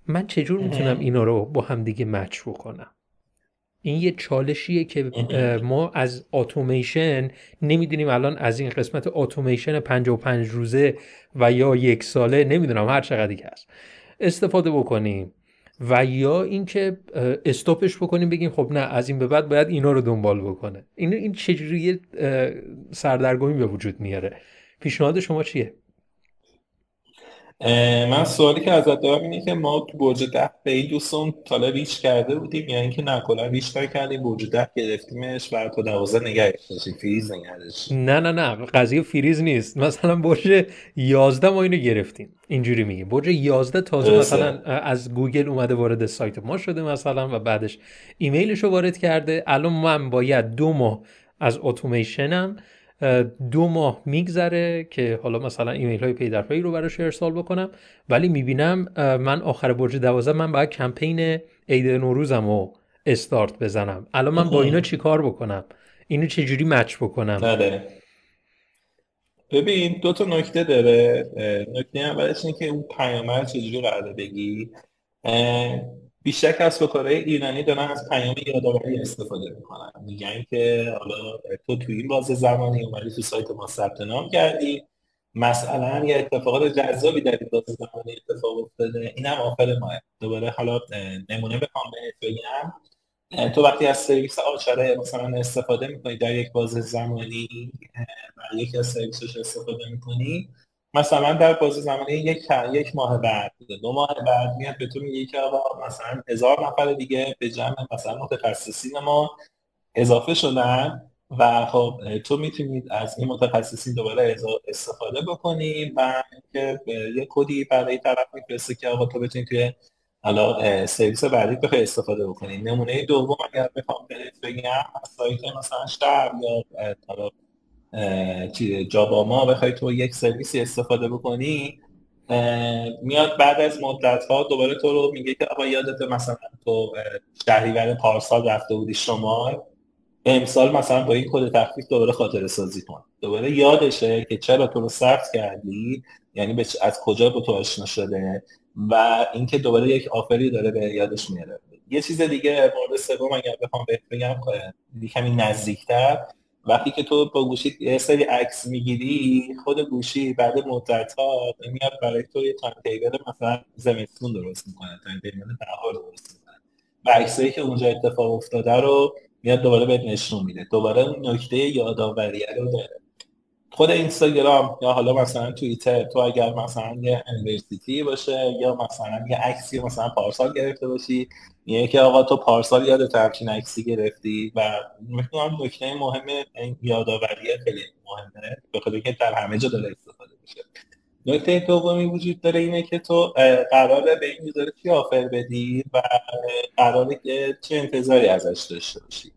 من چجور می‌تونم اینا رو با هم دیگه مچ بکنم؟ این یه چالشیه که ما از اتوماسیون نمی‌دونیم الان از این قسمت اتوماسیون 55 روزه و یا یک ساله نمی‌دونم هر چقدر هست. استفاده بکنیم و یا اینکه استاپش بکنیم بگیم خب نه از این به بعد باید اینا رو دنبال بکنه. این این چجوری سردرگمی به وجود میاره؟ پیشنهاد شما چیه؟ من سوالی که ازت دارم اینه که ما تو برج ده به این دوستان تا حالا reach کرده بودیم یعنی اینکه نه کلا reach کردیم برج ده گرفتیمش و تا دوازده نگهش فریز نگهش نه نه نه قضیه فریز نیست. مثلا برج 11 ما اینو گرفتیم. اینجوری میگیم. برج 11 تازه مثلا از گوگل اومده وارد سایت ما شده مثلا و بعدش ایمیلش رو وارد کرده. الان من باید دو ماه از اتوماسیونم دو ماه میگذره که حالا مثلا ایمیل های پی در رو براش ارسال بکنم ولی می‌بینم من آخر برج دوازه من باید کمپین عید نوروزم رو استارت بزنم. الان من با اینا چی کار بکنم؟ اینو چجوری مچ بکنم؟ بله. ببین دو تا نکته داره. نکته اولش اینه که اون پیامر چجوری قراره بگی بیشتر کسب و کارهای ایرانی دارن از پیام یادآوری استفاده می‌کنن. میگن که حالا تو تو این بازه زمانی اومدی تو سایت ما ثبت نام کردی. مثلا یه اتفاقات جذابی در این بازه زمانی اتفاق افتاده. این هم آفر ماه. دوباره حالا نمونه بخوام بهت بگم تو وقتی از سرویس آچاره مثلا استفاده می‌کنی در یک بازه زمانی و یکی از سرویسش استفاده می‌کنی مثلا در بازی زمانی یک یک ماه بعد دو ماه بعد میاد به تو میگه که آقا مثلا هزار نفر دیگه به جمع مثلا متخصصین ما اضافه شدن و خب تو می‌تونید از این متخصصین دوباره استفاده بکنی و که یه کدی برای طرف میفرسته که آقا تو بتونی توی حالا سرویس بعدی بخوای استفاده بکنی. نمونه دوم اگر بخوام بگم سایت مثلا شهر یا جاباما بخوای تو یک سرویسی استفاده بکنی میاد بعد از مدت ها دوباره تو رو میگه که آقا یادت مثلا تو شهریور پارسال رفته بودی شما امسال مثلا با این کد تخفیف دوباره خاطره سازی کن. دوباره یادشه که چرا تو رو ثبت کردی یعنی از کجا با تو آشنا شده و اینکه دوباره یک آفری داره به یادش میاره. یه چیز دیگه مورد سوم اگر بخوام بهت بگم کمی نزدیکتر وقتی که تو با گوشی یه سری عکس می‌گیری خود گوشی بعد مدت ها میاد برای تو یه timetable مثلا زمستون درست می‌کنه timetable بهار درست می‌کنه. و عکسایی که اونجا اتفاق افتاده رو میاد دوباره بهت نشون میده. دوباره نکته یادآوری رو داره. خود اینستاگرام یا حالا مثلا توییتر تو اگر مثلا یه anniversary باشه یا مثلا یه عکسی مثلا پارسال گرفته باشی میگه که آقا تو پارسال یاد همچین عکسی گرفتی و می‌تونم نکته مهم این یادآوری خیلی مهمه به خاطر که در همه جا داره استفاده میشه. نکته دومی وجود داره اینه که تو قراره به این user چی offer بدی و قراره که چه انتظاری ازش داشته باشی.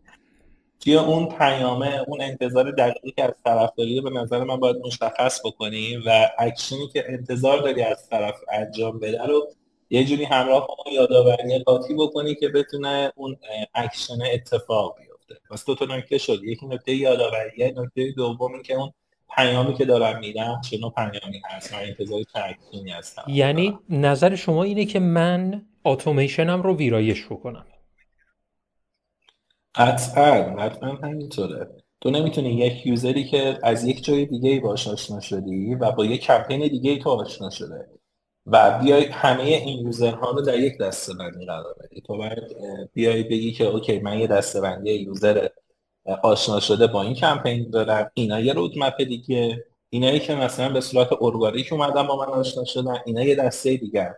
توی اون پیامه اون انتظار دقیقی که از طرف داری به نظر من باید مشخص بکنی و اکشنی که انتظار داری از طرف انجام بده رو یه جوری همراه با یادآوری قاطی بکنی که بتونه اون اکشن اتفاق بیفته. پس دو تا نکته شد. یکی نکته یادآوری نکته دوم که اون پیامی که دارم میدم چه نوع پیامی هست؟ من انتظار چه هستم؟ یعنی نظر شما اینه که من اتوماسیونم رو ویرایش بکنم. قطعا قطعا همینطوره. تو نمی‌تونی یک user ی که از یک جای دیگه ای باش آشنا شدی و با یک کمپین دیگه ای تو آشنا شده و بیای همه این user ها رو در یک دسته بندی قرار بدی. تو باید بیای بگی که اوکی من یه دسته بندی user آشنا شده با این کمپین دارن اینا یه roadmap دیگه. اینایی که مثلا به صورت ارگانیک اومدن با من آشنا شدن اینا یه دسته دیگه.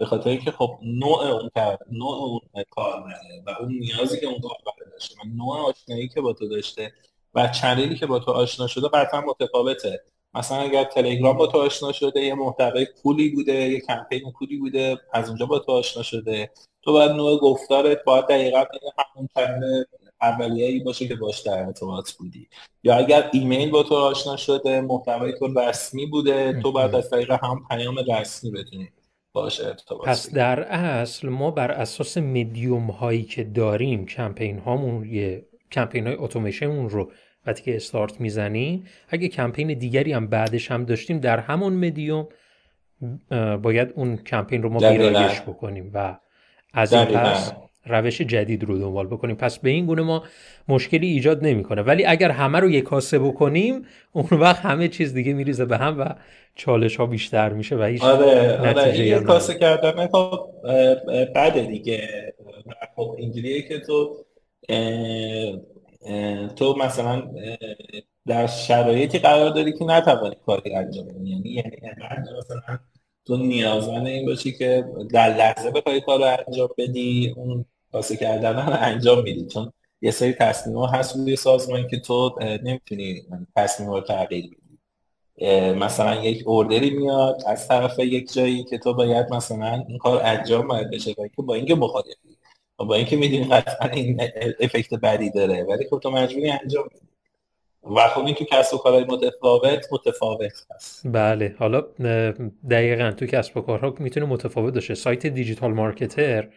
به خاطر اینکه خب نوع اون کار نوع اون کار و اون نیازی که اون کاربر داشته و نوع آشنایی که با تو داشته و channel ی که با تو آشنا شده قطعا متفاوته. مثلا اگر تلگرام با تو آشنا شده یه محتوای کولی بوده یه کمپین کولی بوده از اونجا با تو آشنا شده تو باید نوع گفتارت باید دقیقا همون کلمه اولیه‌ای باشه که باش در ارتباط بودی. یا اگر ایمیل با تو آشنا شده محتوای تو رسمی بوده تو باید از طریق هم پیام رسمی بتونی باش ارتباط پس در اصل ما بر اساس مدیوم هایی که داریم کمپین هامون یه کمپین های اتوماسیون رو وقتی که استارت می‌زنیم اگه کمپین دیگری هم بعدش هم داشتیم در همون مدیوم باید اون کمپین رو ما ویرایش بکنیم. و از این پس روش جدید رو دنبال بکنیم. پس به این گونه ما مشکلی ایجاد نمی‌کنه. ولی اگر همه رو یک کاسه بکنیم اون وقت همه چیز دیگه میریزه به هم و چالش ها بیشتر میشه و هیچ آره, آره. یک کاسه کردن خب بده دیگه. خب اینجوریه که تو تو مثلا در شرایطی قرار داری که نتوانی کاری انجام بدی. یعنی یعنی مثلا تو نیازمند این باشی که در لحظه بخوای کار رو انجام بدی اون کاسه کردن انجام میدی. چون یه سری تصمیم ها هست روی سازمان که تو نمی‌تونی تصمیم رو تغییر بدی. مثلا یک اوردری میاد از طرف یک جایی که تو باید مثلا این کار انجام باید بشه که با اینکه مخالفی. با اینکه می‌دونی قطعا این افکت بدی داره ولی خب تو مجبوری انجام بدی. و خب این تو کسب و کارهای متفاوت متفاوت هست. بله. حالا دقیقا تو کسب و کارها می‌تونه متفاوت باشه. سایت دیجیتال مارکتر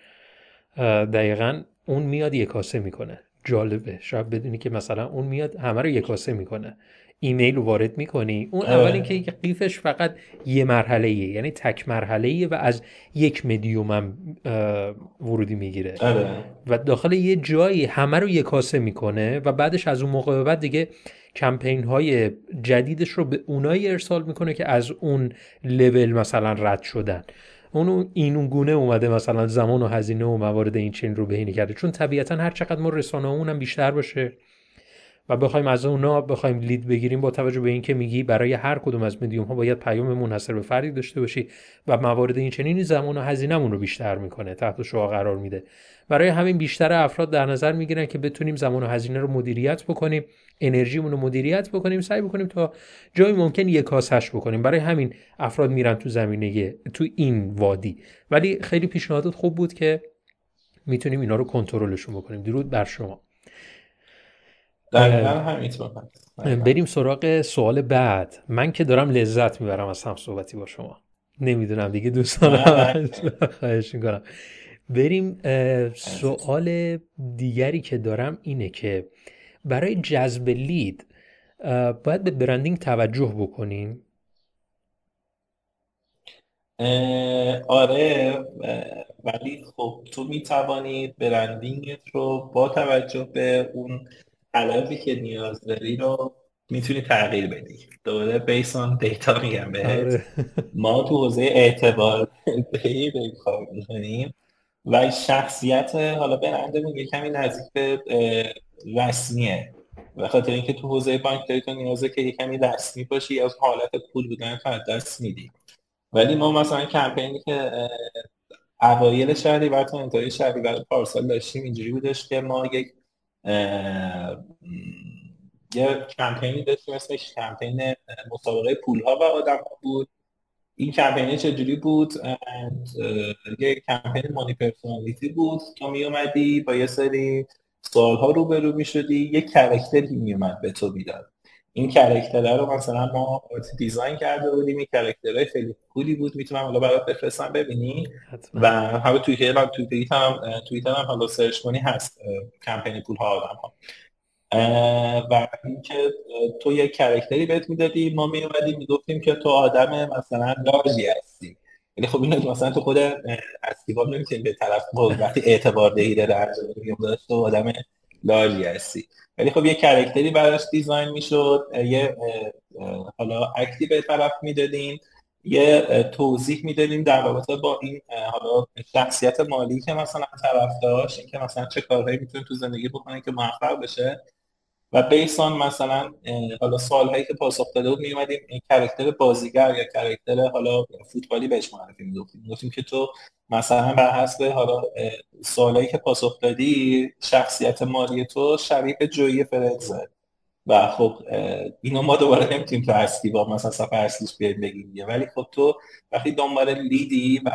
دقیقا اون میاد یکاسه می‌کنه. جالبه. شاید بدونی که مثلا اون میاد همه رو یکاسه می‌کنه. ایمیل رو وارد می‌کنی. اون اول اینکه قیفش فقط یه مرحله ایه یعنی تک مرحله ایه و از یک مدیوم هم ورودی می‌گیره. آره. و داخل یه جایی همه رو یکاسه می‌کنه و بعدش از اون موقع بعد دیگه کمپین های جدیدش رو به اونایی ارسال می‌کنه که از اون لول مثلا رد شدن. اونو این اون گونه اومده مثلا زمان و هزینه و موارد این چین رو بهینه کرده. چون طبیعتا هر چقدر ما رسانه اونم بیشتر باشه و بخوایم از اونا بخوایم لید بگیریم با توجه به اینکه میگی برای هر کدوم از مدیوم ها باید پیام منحصر به فردی داشته باشی و موارد این چنینی زمان و هزینهمون رو بیشتر می‌کنه تحت شعا قرار میده. برای همین بیشتر افراد در نظر می‌گیرن که بتونیم زمان و هزینه رو مدیریت بکنیم انرژیمون رو مدیریت بکنیم سعی بکنیم تا جایی ممکن یک کاسش بکنیم. برای همین افراد میرن تو زمینه تو این وادی. ولی خیلی پیشنهادات خوب بود که می‌تونیم اینا رو کنترلشون بکنیم. درود بر شما. بریم سراغ سوال بعد. من که دارم لذت می‌برم از هم صحبتی با شما. نمی‌دونم دیگه دوستان خواهش می‌کنم. بریم سوال دیگری که دارم اینه که برای جذب لید باید به برندینگ توجه بکنیم. آره ولی خب تو می‌توانی برندینگت رو با توجه به اون علایقی که نیاز داری رو می‌تونی تغییر بدی. دوباره بیسان دیتا میگم بهت. آره. ما تو حوزه اعتبار بهی کار می‌کنیم و شخصیت حالا برندمون یه کمی نزدیک به رسمیه. و خاطر اینکه تو حوزه بانکداری تو نیازه که یه کمی رسمی باشی از حالت پول بودن فرد دست میدی. ولی ما مثلا کمپینی که اوایل شهری و تا انتهای شهری و پارسال داشتیم اینجوری بودش که ما یک یه کمپینی داشتیم اسمش کمپین مسابقه پول ها و آدم ها بود. این کمپین چجوری بود؟ یه کمپین money personality بود تو می اومدی با یه سری سوال ها روبرو می شدی یه character ی می اومد به تو می‌داد. این character ه رو مثلا ما design کرده بودیم این character های خیلی cool ی بود. می‌تونم حالا برات بفرستم ببینی. و همه توییتر هم توییتر هم توییتر هم حالا سرچ کنی هست کمپین پول ها آدم ها و اینکه تو یه کرکتری بهت می‌دادی ما می اومدیم می‌گفتیم که تو آدم مثلا لارژی هستی. یعنی خب اینو مثلا تو خود اسکیباب نمی‌تونی به طرف وقتی اعتبار دهی داره انجام تو آدم لارژی هستی. ولی خب یه کرکتری براش دیزاین می‌شد یه حالا اکتی به طرف می‌دادیم یه توضیح می‌دادیم در رابطه با این حالا شخصیت مالی که مثلا طرف داشت این که مثلا چه کارهایی می‌تونه تو زندگی بکنه که موفق بشه. و بیسان مثلا حالا سالهایی که پاسخ داده بود میومدیم کرکتر بازیگر یا کرکتر حالا فوتبالی بهش معرفی می‌گفتیم. می‌گفتیم که تو مثلا بر حسب حالا سالهایی که پاسخ دادی شخصیت مالی تو شبیه به جویی فرزه و خب اینو ما دوباره نمی‌تونیم تو هستی با مثلا سفر اصلیش بیایم بگیم ولی خب تو وقتی دنبال لیدی و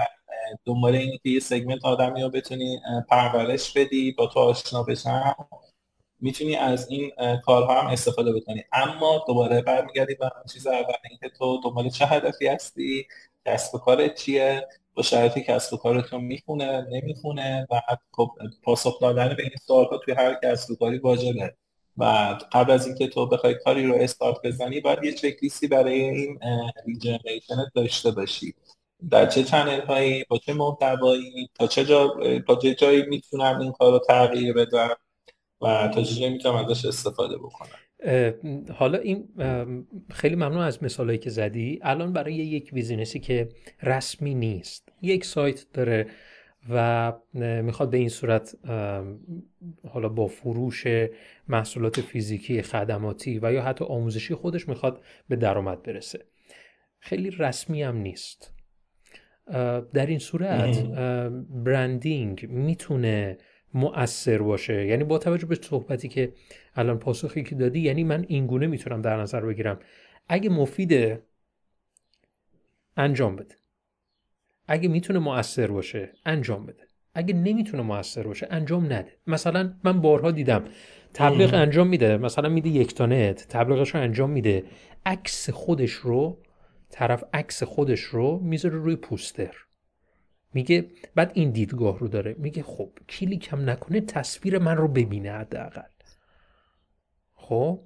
دنبال اینی که یه سگمنت آدمی رو بتونی پرورش بدی با تو آشنا بشن می‌تونی از این کارها هم استفاده بکنی. اما دوباره برمیگردی به چیز اول اینکه تو دنبال چه هدفی هستی؟ کسب و کارت چیه؟ با شرایطی کسب و کارتون می‌خونه نمی‌خونه؟ و خب پاسخ دادن به این سوالها توی هر کسب و کاری واجبه. و قبل از اینکه تو بخوای کاری رو استارت بزنی باید یه چک برای این lead generation داشته باشی. در چه channel هایی با چه محتوایی تا چه جا تا چه جایی می‌تونم این کار رو تغییر بدم؟ و تا جایی می‌تونم ازش استفاده بکنم. حالا این خیلی ممنون از مثالهایی که زدی. الان برای یک business ی که رسمی نیست یک سایت داره و می‌خواد به این صورت حالا با فروش محصولات فیزیکی خدماتی و یا حتی آموزشی خودش می‌خواد به درآمد برسه. خیلی رسمی هم نیست. در این صورت برندینگ می‌تونه مؤثر باشه. یعنی با توجه به صحبتی که الان پاسخی که دادی یعنی من اینگونه می‌تونم در نظر بگیرم. اگه مفیده انجام بده. اگه می‌تونه مؤثر باشه انجام بده. اگه نمی‌تونه موثر باشه انجام نده. مثلا من بارها دیدم تبلیغ انجام میده. مثلا میده یک تانت تبلیغش رو انجام میده. عکس خودش رو طرف عکس خودش رو می‌ذاره روی پوستر. میگه بعد این دیدگاه رو داره. میگه خب کلیکم نکنه تصویر من رو ببینه حداقل. خب؟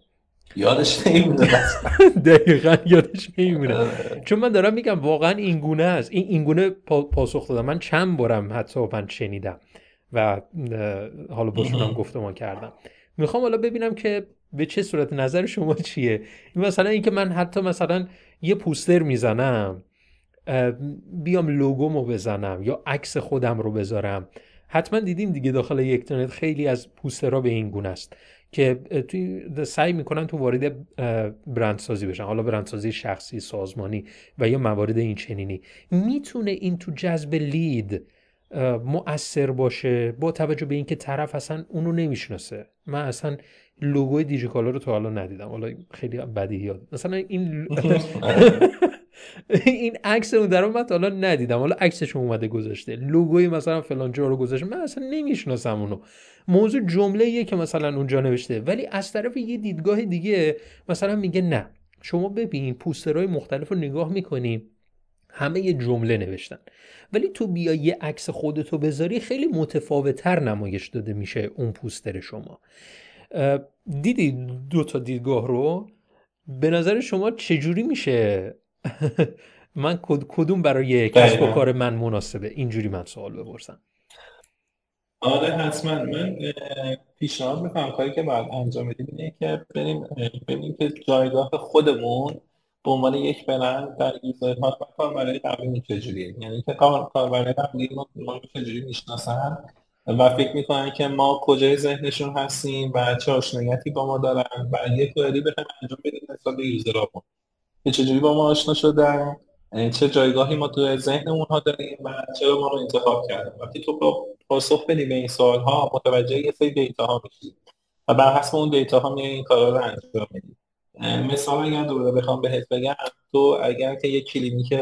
یادش نمیمونه دقیقا یادش نمیمونه. چون من دارم میگم واقعا این گونه است. این این گونه پاسخ دادم. من چند بارم حتی من شنیدم و حالا باشونم گفتمان کردم. می‌خوام حالا ببینم که به چه صورت نظر شما چیه. مثلا اینکه من حتی مثلا یه پوستر می‌زنم. بیام لوگومو بزنم یا عکس خودم رو بذارم. حتما دیدیم دیگه داخل یک خیلی از پوسترها به این گونه است که توی سعی می‌کنن تو وارد برندسازی بشن. حالا برندسازی شخصی سازمانی و یا موارد این چنینی. می‌تونه این تو جذب لید مؤثر باشه با توجه به اینکه طرف اصلا اونو نمی‌شناسه. من اصلا لوگوی دیجیکالا رو تا حالا ندیدم. حالا خیلی بدیهیات مثلا این این عکس اون در تا حالا ندیدم. حالا عکسش اومده گذاشته. لوگوی مثلا فلان جا رو گذاشته. من اصلا نمی‌شناسم اونو. موضوع جمله که مثلا اونجا نوشته. ولی از طرف یه دیدگاه دیگه مثلا میگه نه. شما ببین پوسترهای مختلف رو نگاه می‌کنی همه یه جمله نوشتن. ولی تو بیا یه عکس خودتو بذاری خیلی متفاوتتر نمایش داده میشه اون پوستر شما. دیدی دو تا دیدگاه رو؟ به نظر شما چجوری میشه من کدوم برای کسب و کار من مناسبه؟ اینجوری من سوال بپرسم. آره حتما. من پیشنهاد می‌کنم. کاری که باید انجام بدیم اینه که بریم ببینیم که جایگاه خودمون به عنوان یک برند در ایزای ما کاربرای قبلی چجوریه؟ یعنی که کاربرای قبلی ما چجوری می‌شناسن؟ و فکر می‌کنن که ما کجای ذهنشون هستیم و چه آشنایتی با ما دارن و یک کاری بخوایم انجام بدیم نسبت به یوزرامون. که چجوری با ما آشنا شدن؟ چه جایگاهی ما تو ذهن اونها داریم و چرا ما رو انتخاب کردن؟ وقتی تو پاسخ بدی به این سوال ها متوجه یه سری data ها میشی و بر حسب اون data ها میای این کارا رو انجام میدی. مثال اگر دوباره بخوام بهت بگم تو اگر که یه کلینیک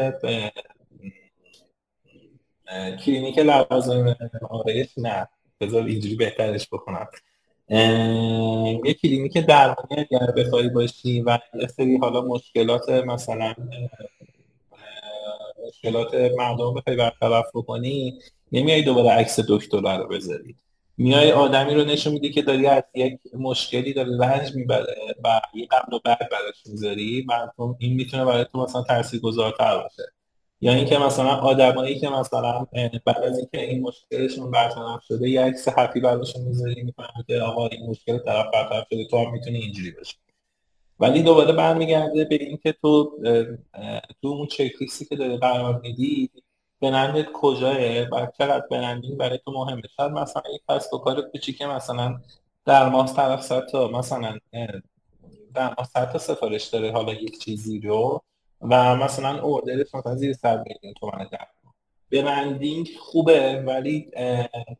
کلینیک لوازم آرایش نه بذار اینجوری بهترش بکنم یه کلینیک درمانی اگر بخوای باشی و یه سری حالا مشکلات مثلا مشکلات مردم بخوای برطرف بکنی نمیای دوباره عکس دکتر رو بذاری. میای آدمی رو نشون میدی که داری از یک مشکلی داره رنج می‌بره و یه قبل و بعد براش می‌ذاری و این می‌تونه برای تو مثلا تاثیرگذارتر باشه. یا اینکه مثلا آدمایی که مثلا بعد از اینکه این مشکلشون برطرف شده یه عکس هپی براشون می‌ذاری می‌فهمی که آقا این مشکل طرف برطرف شده تو هم می‌تونی اینجوری باشی. ولی دوباره برمیگرده به اینکه تو تو اون چک که داره قرار میدی برندت کجاه و چقدر برندینگ برای تو مهمه. شاید مثلا یک کسب و کار کوچیک مثلا در ماه طرف صد تا مثلا در ماه صد تا سفارش داره حالا یک چیزی رو. و مثلا اوردرش مثلا زیر صد میلیون تومن در برندینگ خوبه ولی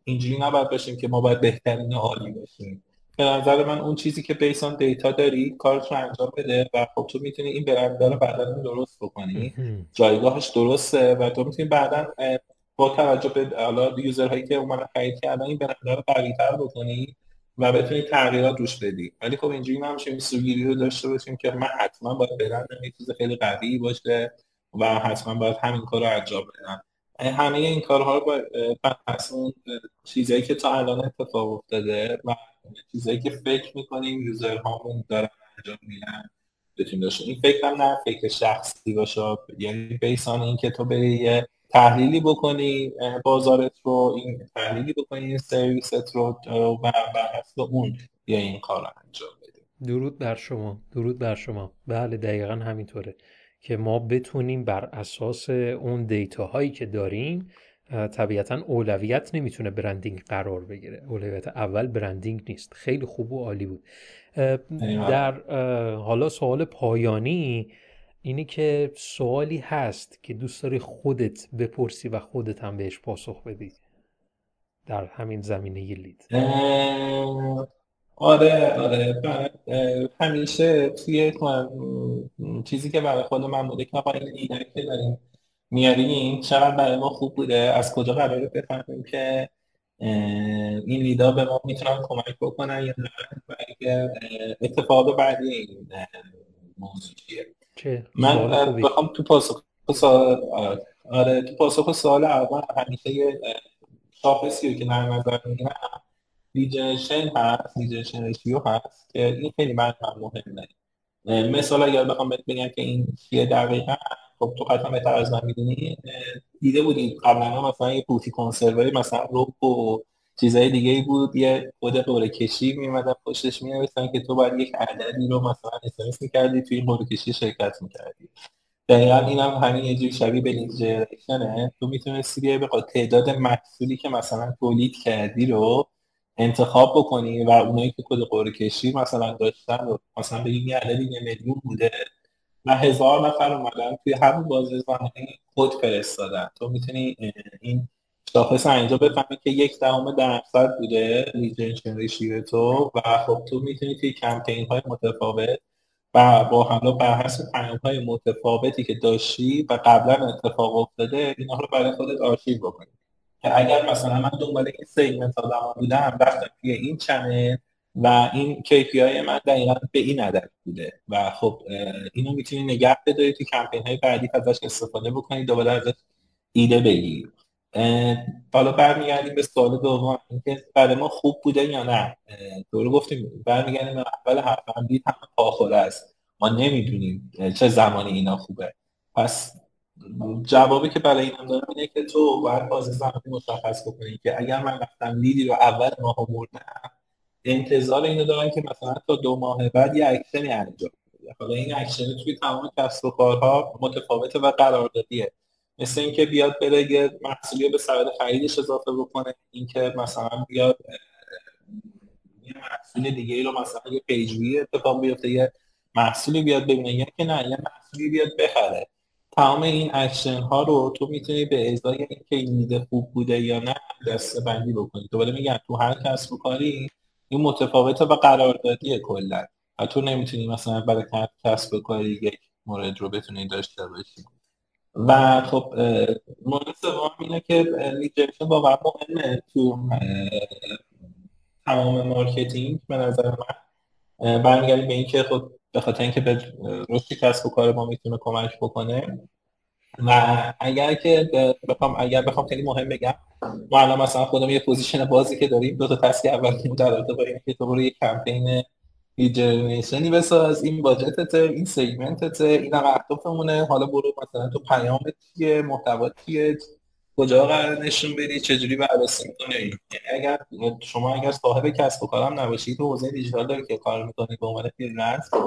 اینجوری نباید باشیم که ما باید بهترین عالی باشیم. به نظر من اون چیزی که بیسان دیتا داری کارت رو انجام بده و خب تو می‌تونی این برند رو بعدا درست بکنی. جایگاهش درسته و تو می‌تونی بعدا با توجه به حالا یوزرهایی که اومدن خرید کردن این برند رو قوی‌تر بکنی. و بتونی تغییرات روش بدی. ولی خب اینجوری نمیشه سوگیری رو داشته باشیم که من حتما باید برندم یه چیز خیلی قوی باشه و حتما باید همین کار رو انجام بدم. همه این کارها رو پس اون چیزایی که تا الان اتفاق افتاده و چیزایی که فکر می‌کنیم یوزر هامون دارن انجام میدن بتونیم داشته این فکر نه فکر شخصی باشه یعنی بیسان این که تو بری یه تحلیلی بکنی بازارت رو این تحلیلی بکنی این سرویست رو و بر حسب اون یا این کار رو انجام بدیم درود بر شما درود بر شما. بله دقیقا همینطوره که ما بتونیم بر اساس اون دیتا هایی که داریم طبیعتا اولویت نمی‌تونه برندینگ قرار بگیره. اولویت اول برندینگ نیست. خیلی خوب و عالی بود. در حالا سوال پایانی اینی که سوالی هست که دوست داری خودت بپرسی و خودت هم بهش پاسخ بدی در همین زمینه لید. آره آره. همیشه توی چیزی که برای خود من بوده که آقا این که داریم میاریم چقدر برای ما خوب بوده؟ از کجا قراره بفهمیم که این lead ا به ما می‌تونن کمک بکنن یا نه؟ و اتفاق بعدی این موضوع من بخوام تو پاسخ سوال آره تو پاسخ سوال اول همیشه یه شاخصی که در نظر می‌گیرم ریجنشن هست lead generation ratio هست که این خیلی من مهمه. مثال اگر بخوام بهت بگم که این چیه دقیقا خب تو حتما بهتر از من می‌دونی دیده بودی قبلا مثلا یه پوتی کنسروری مثلا روب و چیزای دیگه بود. یه خود قرعه کشی میمدن پشتش مینوشتن که تو باید یک عددی رو مثلا اسمس می‌کردی توی قرعه کشی شرکت می‌کردی. دقیقا این هم همین یه جور شبیه به لید تو می‌تونستی بیای به تعداد محصولی که مثلا تولید کردی رو انتخاب بکنی و اونایی که کد قرعه کشی مثلا داشتن و مثلا بگیم یه عددی یه میلیون بوده و هزار نفر اومدن توی همون زمانی کد فرستادن. تو می‌تونی این شاخص اینجا بفهمی که یک دهم درصد بوده lead generation ratio تو و خب تو می‌تونی توی کمپین های متفاوت و با حالا بر حسب پیام های متفاوتی که داشتی و قبلا اتفاق افتاده اینا رو برای خودت آرشیو بکنی. که اگر مثلا من دنبال این segment آدم بودم رفتم توی این channel و این KPI من دقیقا به این عدد بوده و خب اینو می‌تونی نگه بداری تو کمپین های بعدی ازش استفاده بکنی دوباره ازش ایده بگیر حالا برمیگردیم به سوال دوم اینکه برای ما خوب بوده یا نه؟ دور گفتیم برمیگردیم اول حرفم دید همه پاخوره است. ما نمی‌دونیم چه زمانی اینا خوبه. پس جوابی که برای اینم دارم اینه که تو باید بازی زمانی مشخص بکنی که اگر من رفتم لیدی رو اول ماه مردم انتظار اینو دارن که مثلا تا دو ماه بعد یه اکشنی انجام حالا این اکشن توی تمام کسب و کارها متفاوته و قراردادیه. مثل اینکه بیاد بره یه محصولی به سبد خریدش اضافه بکنه اینکه مثلا بیاد یه محصول دیگه ای رو مثلا یه پیجوی اتفاق بیفته یه محصولی بیاد ببینه یا که نه یه محصولی بیاد بخره. تمام این اکشن ها رو تو می‌تونی به ازای اینکه این ایده خوب بوده یا نه دسته بندی بکنی. دوباره میگم تو هر کسب و کاری این متفاوته و قراردادیه کلا. و تو نمی‌تونی مثلا برای کسب و کاری یک مورد رو بتونی داشته باشی. و خب مورد سوم اینه که لیجنشن واقعا مهمه تو تمام marketing به نظر من. برمیگردیم به اینکه خب به خاطر اینکه به رشد کسب و کار ما می‌تونه کمک بکنه. و اگر که بخوام اگر بخوام خیلی مهم بگم ما الان مثلا خودم یه position بازی که داریم دو تا task اول در رابطه با اینکه تو برو یه کمپین generation ی بساز این budget ته این segment ته این هم اهدافمونه. حالا برو مثلا تو پیام چیه محتوا چیه کجا قرار نشون بدی چجوری بررسی می‌کنی؟ یعنی اگر شما اگر صاحب کسب و کارم نباشید تو حوزه دیجیتال داری که کار می‌کنی به عنوان freelance به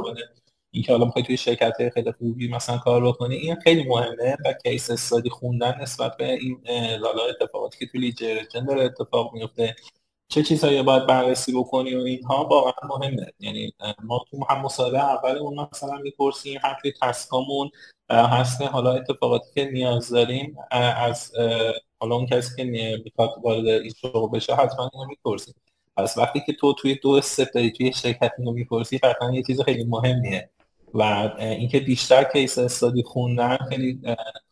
اینکه حالا می‌خوای توی شرکت خیلی خوبی مثلا کار بکنی این خیلی مهمه و کیس استادی خوندن نسبت به این لالا اتفاقاتی که توی لیجرشن داره اتفاق میفته چه چیزهایی باید بررسی بکنی و اینها واقعا مهمه. یعنی ما تو هم مصاحبه اولمون مثلا می‌پرسیم هر تسکامون هست. حالا اتفاقاتی که نیاز داریم از حالا اون کسی که می‌خواد وارد این شغل بشه حتما اینو می‌پرسیم. پس وقتی که تو توی دو step داری توی شرکت اینو می‌پرسی قطعا یه چیز خیلی مهمیه. و اینکه بیشتر case study خوندن خیلی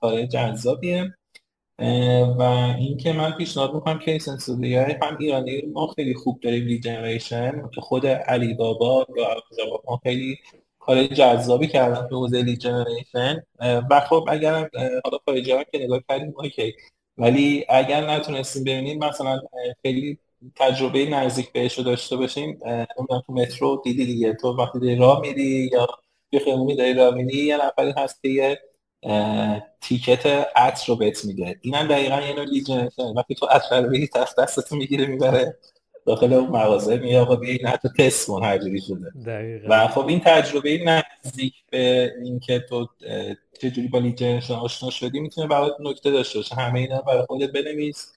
کار جذابیه. و اینکه من پیشنهاد می‌کنم case های هم ایرانی ما خیلی خوب داریم lead generation که خود علی بابا یا ما خیلی کار جذابی کردن تو حوزه lead generation و خب اگر حالا خارجی که نگاه کردیم okay. ولی اگر نتونستیم ببینیم مثلا خیلی تجربه نزدیک بهش رو داشته باشیم اون تو مترو دیدی دیگه. تو وقتی راه میری یا یه خیمونی داری راه میری یه نفری هست که یه تیکت عطر رو بهت میده. اینم دقیقا یه نوع وقتی تو عطر رو بگی دست دستتو می‌گیره می‌بره داخل اون مغازه میگه آقا بیا این حتی تست کن هر جوری شده. دقیقا. و خب این تجربه نزدیک به اینکه تو چجوری با lead gen آشنا شدی می‌تونه برات نکته داشته باشه. همه اینا برای خودت بنویس.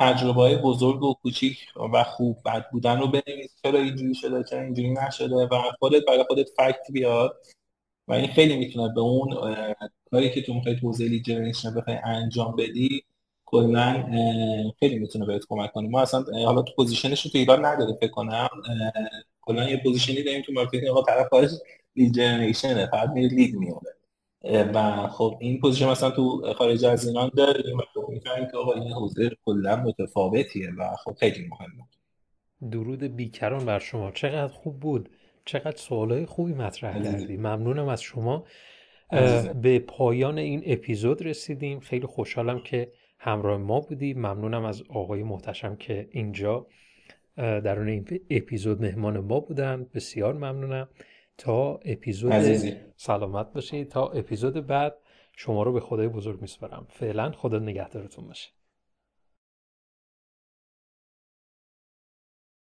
تجربه های بزرگ و کوچیک و خوب بد بودن رو بنویس. چرا اینجوری شده چرا اینجوری نشده؟ و خودت برای خودت fact بیاد و این خیلی می‌تونه به اون کاری که تو می‌خوای توزیع جنریشن بخوای انجام بدی کلا خیلی می‌تونه بهت کمک کنه. ما اصلا حالا تو position ش تو ایران نداره فکر کنم. کلا یه position ی داریم تو marketing آقا طرف خارج lead generation ه فقط میره lead میاره و خب این position مثلا تو خارج از ایران داریم و می‌فهمیم که آقا این حوزه کلا متفاوتیه و خب خیلی مهمه درود بیکران بر شما. چقدر خوب بود. چقدر سوالای خوبی مطرح کردی. ممنونم از شما. به پایان این اپیزود رسیدیم. خیلی خوشحالم که همراه ما بودی. ممنونم از آقای محتشم که اینجا درون این اپیزود مهمان ما بودن. بسیار ممنونم. تا اپیزود سلامت باشید تا اپیزود بعد شما رو به خدای بزرگ میسپارم. فعلا خدا نگهدارتون باشه.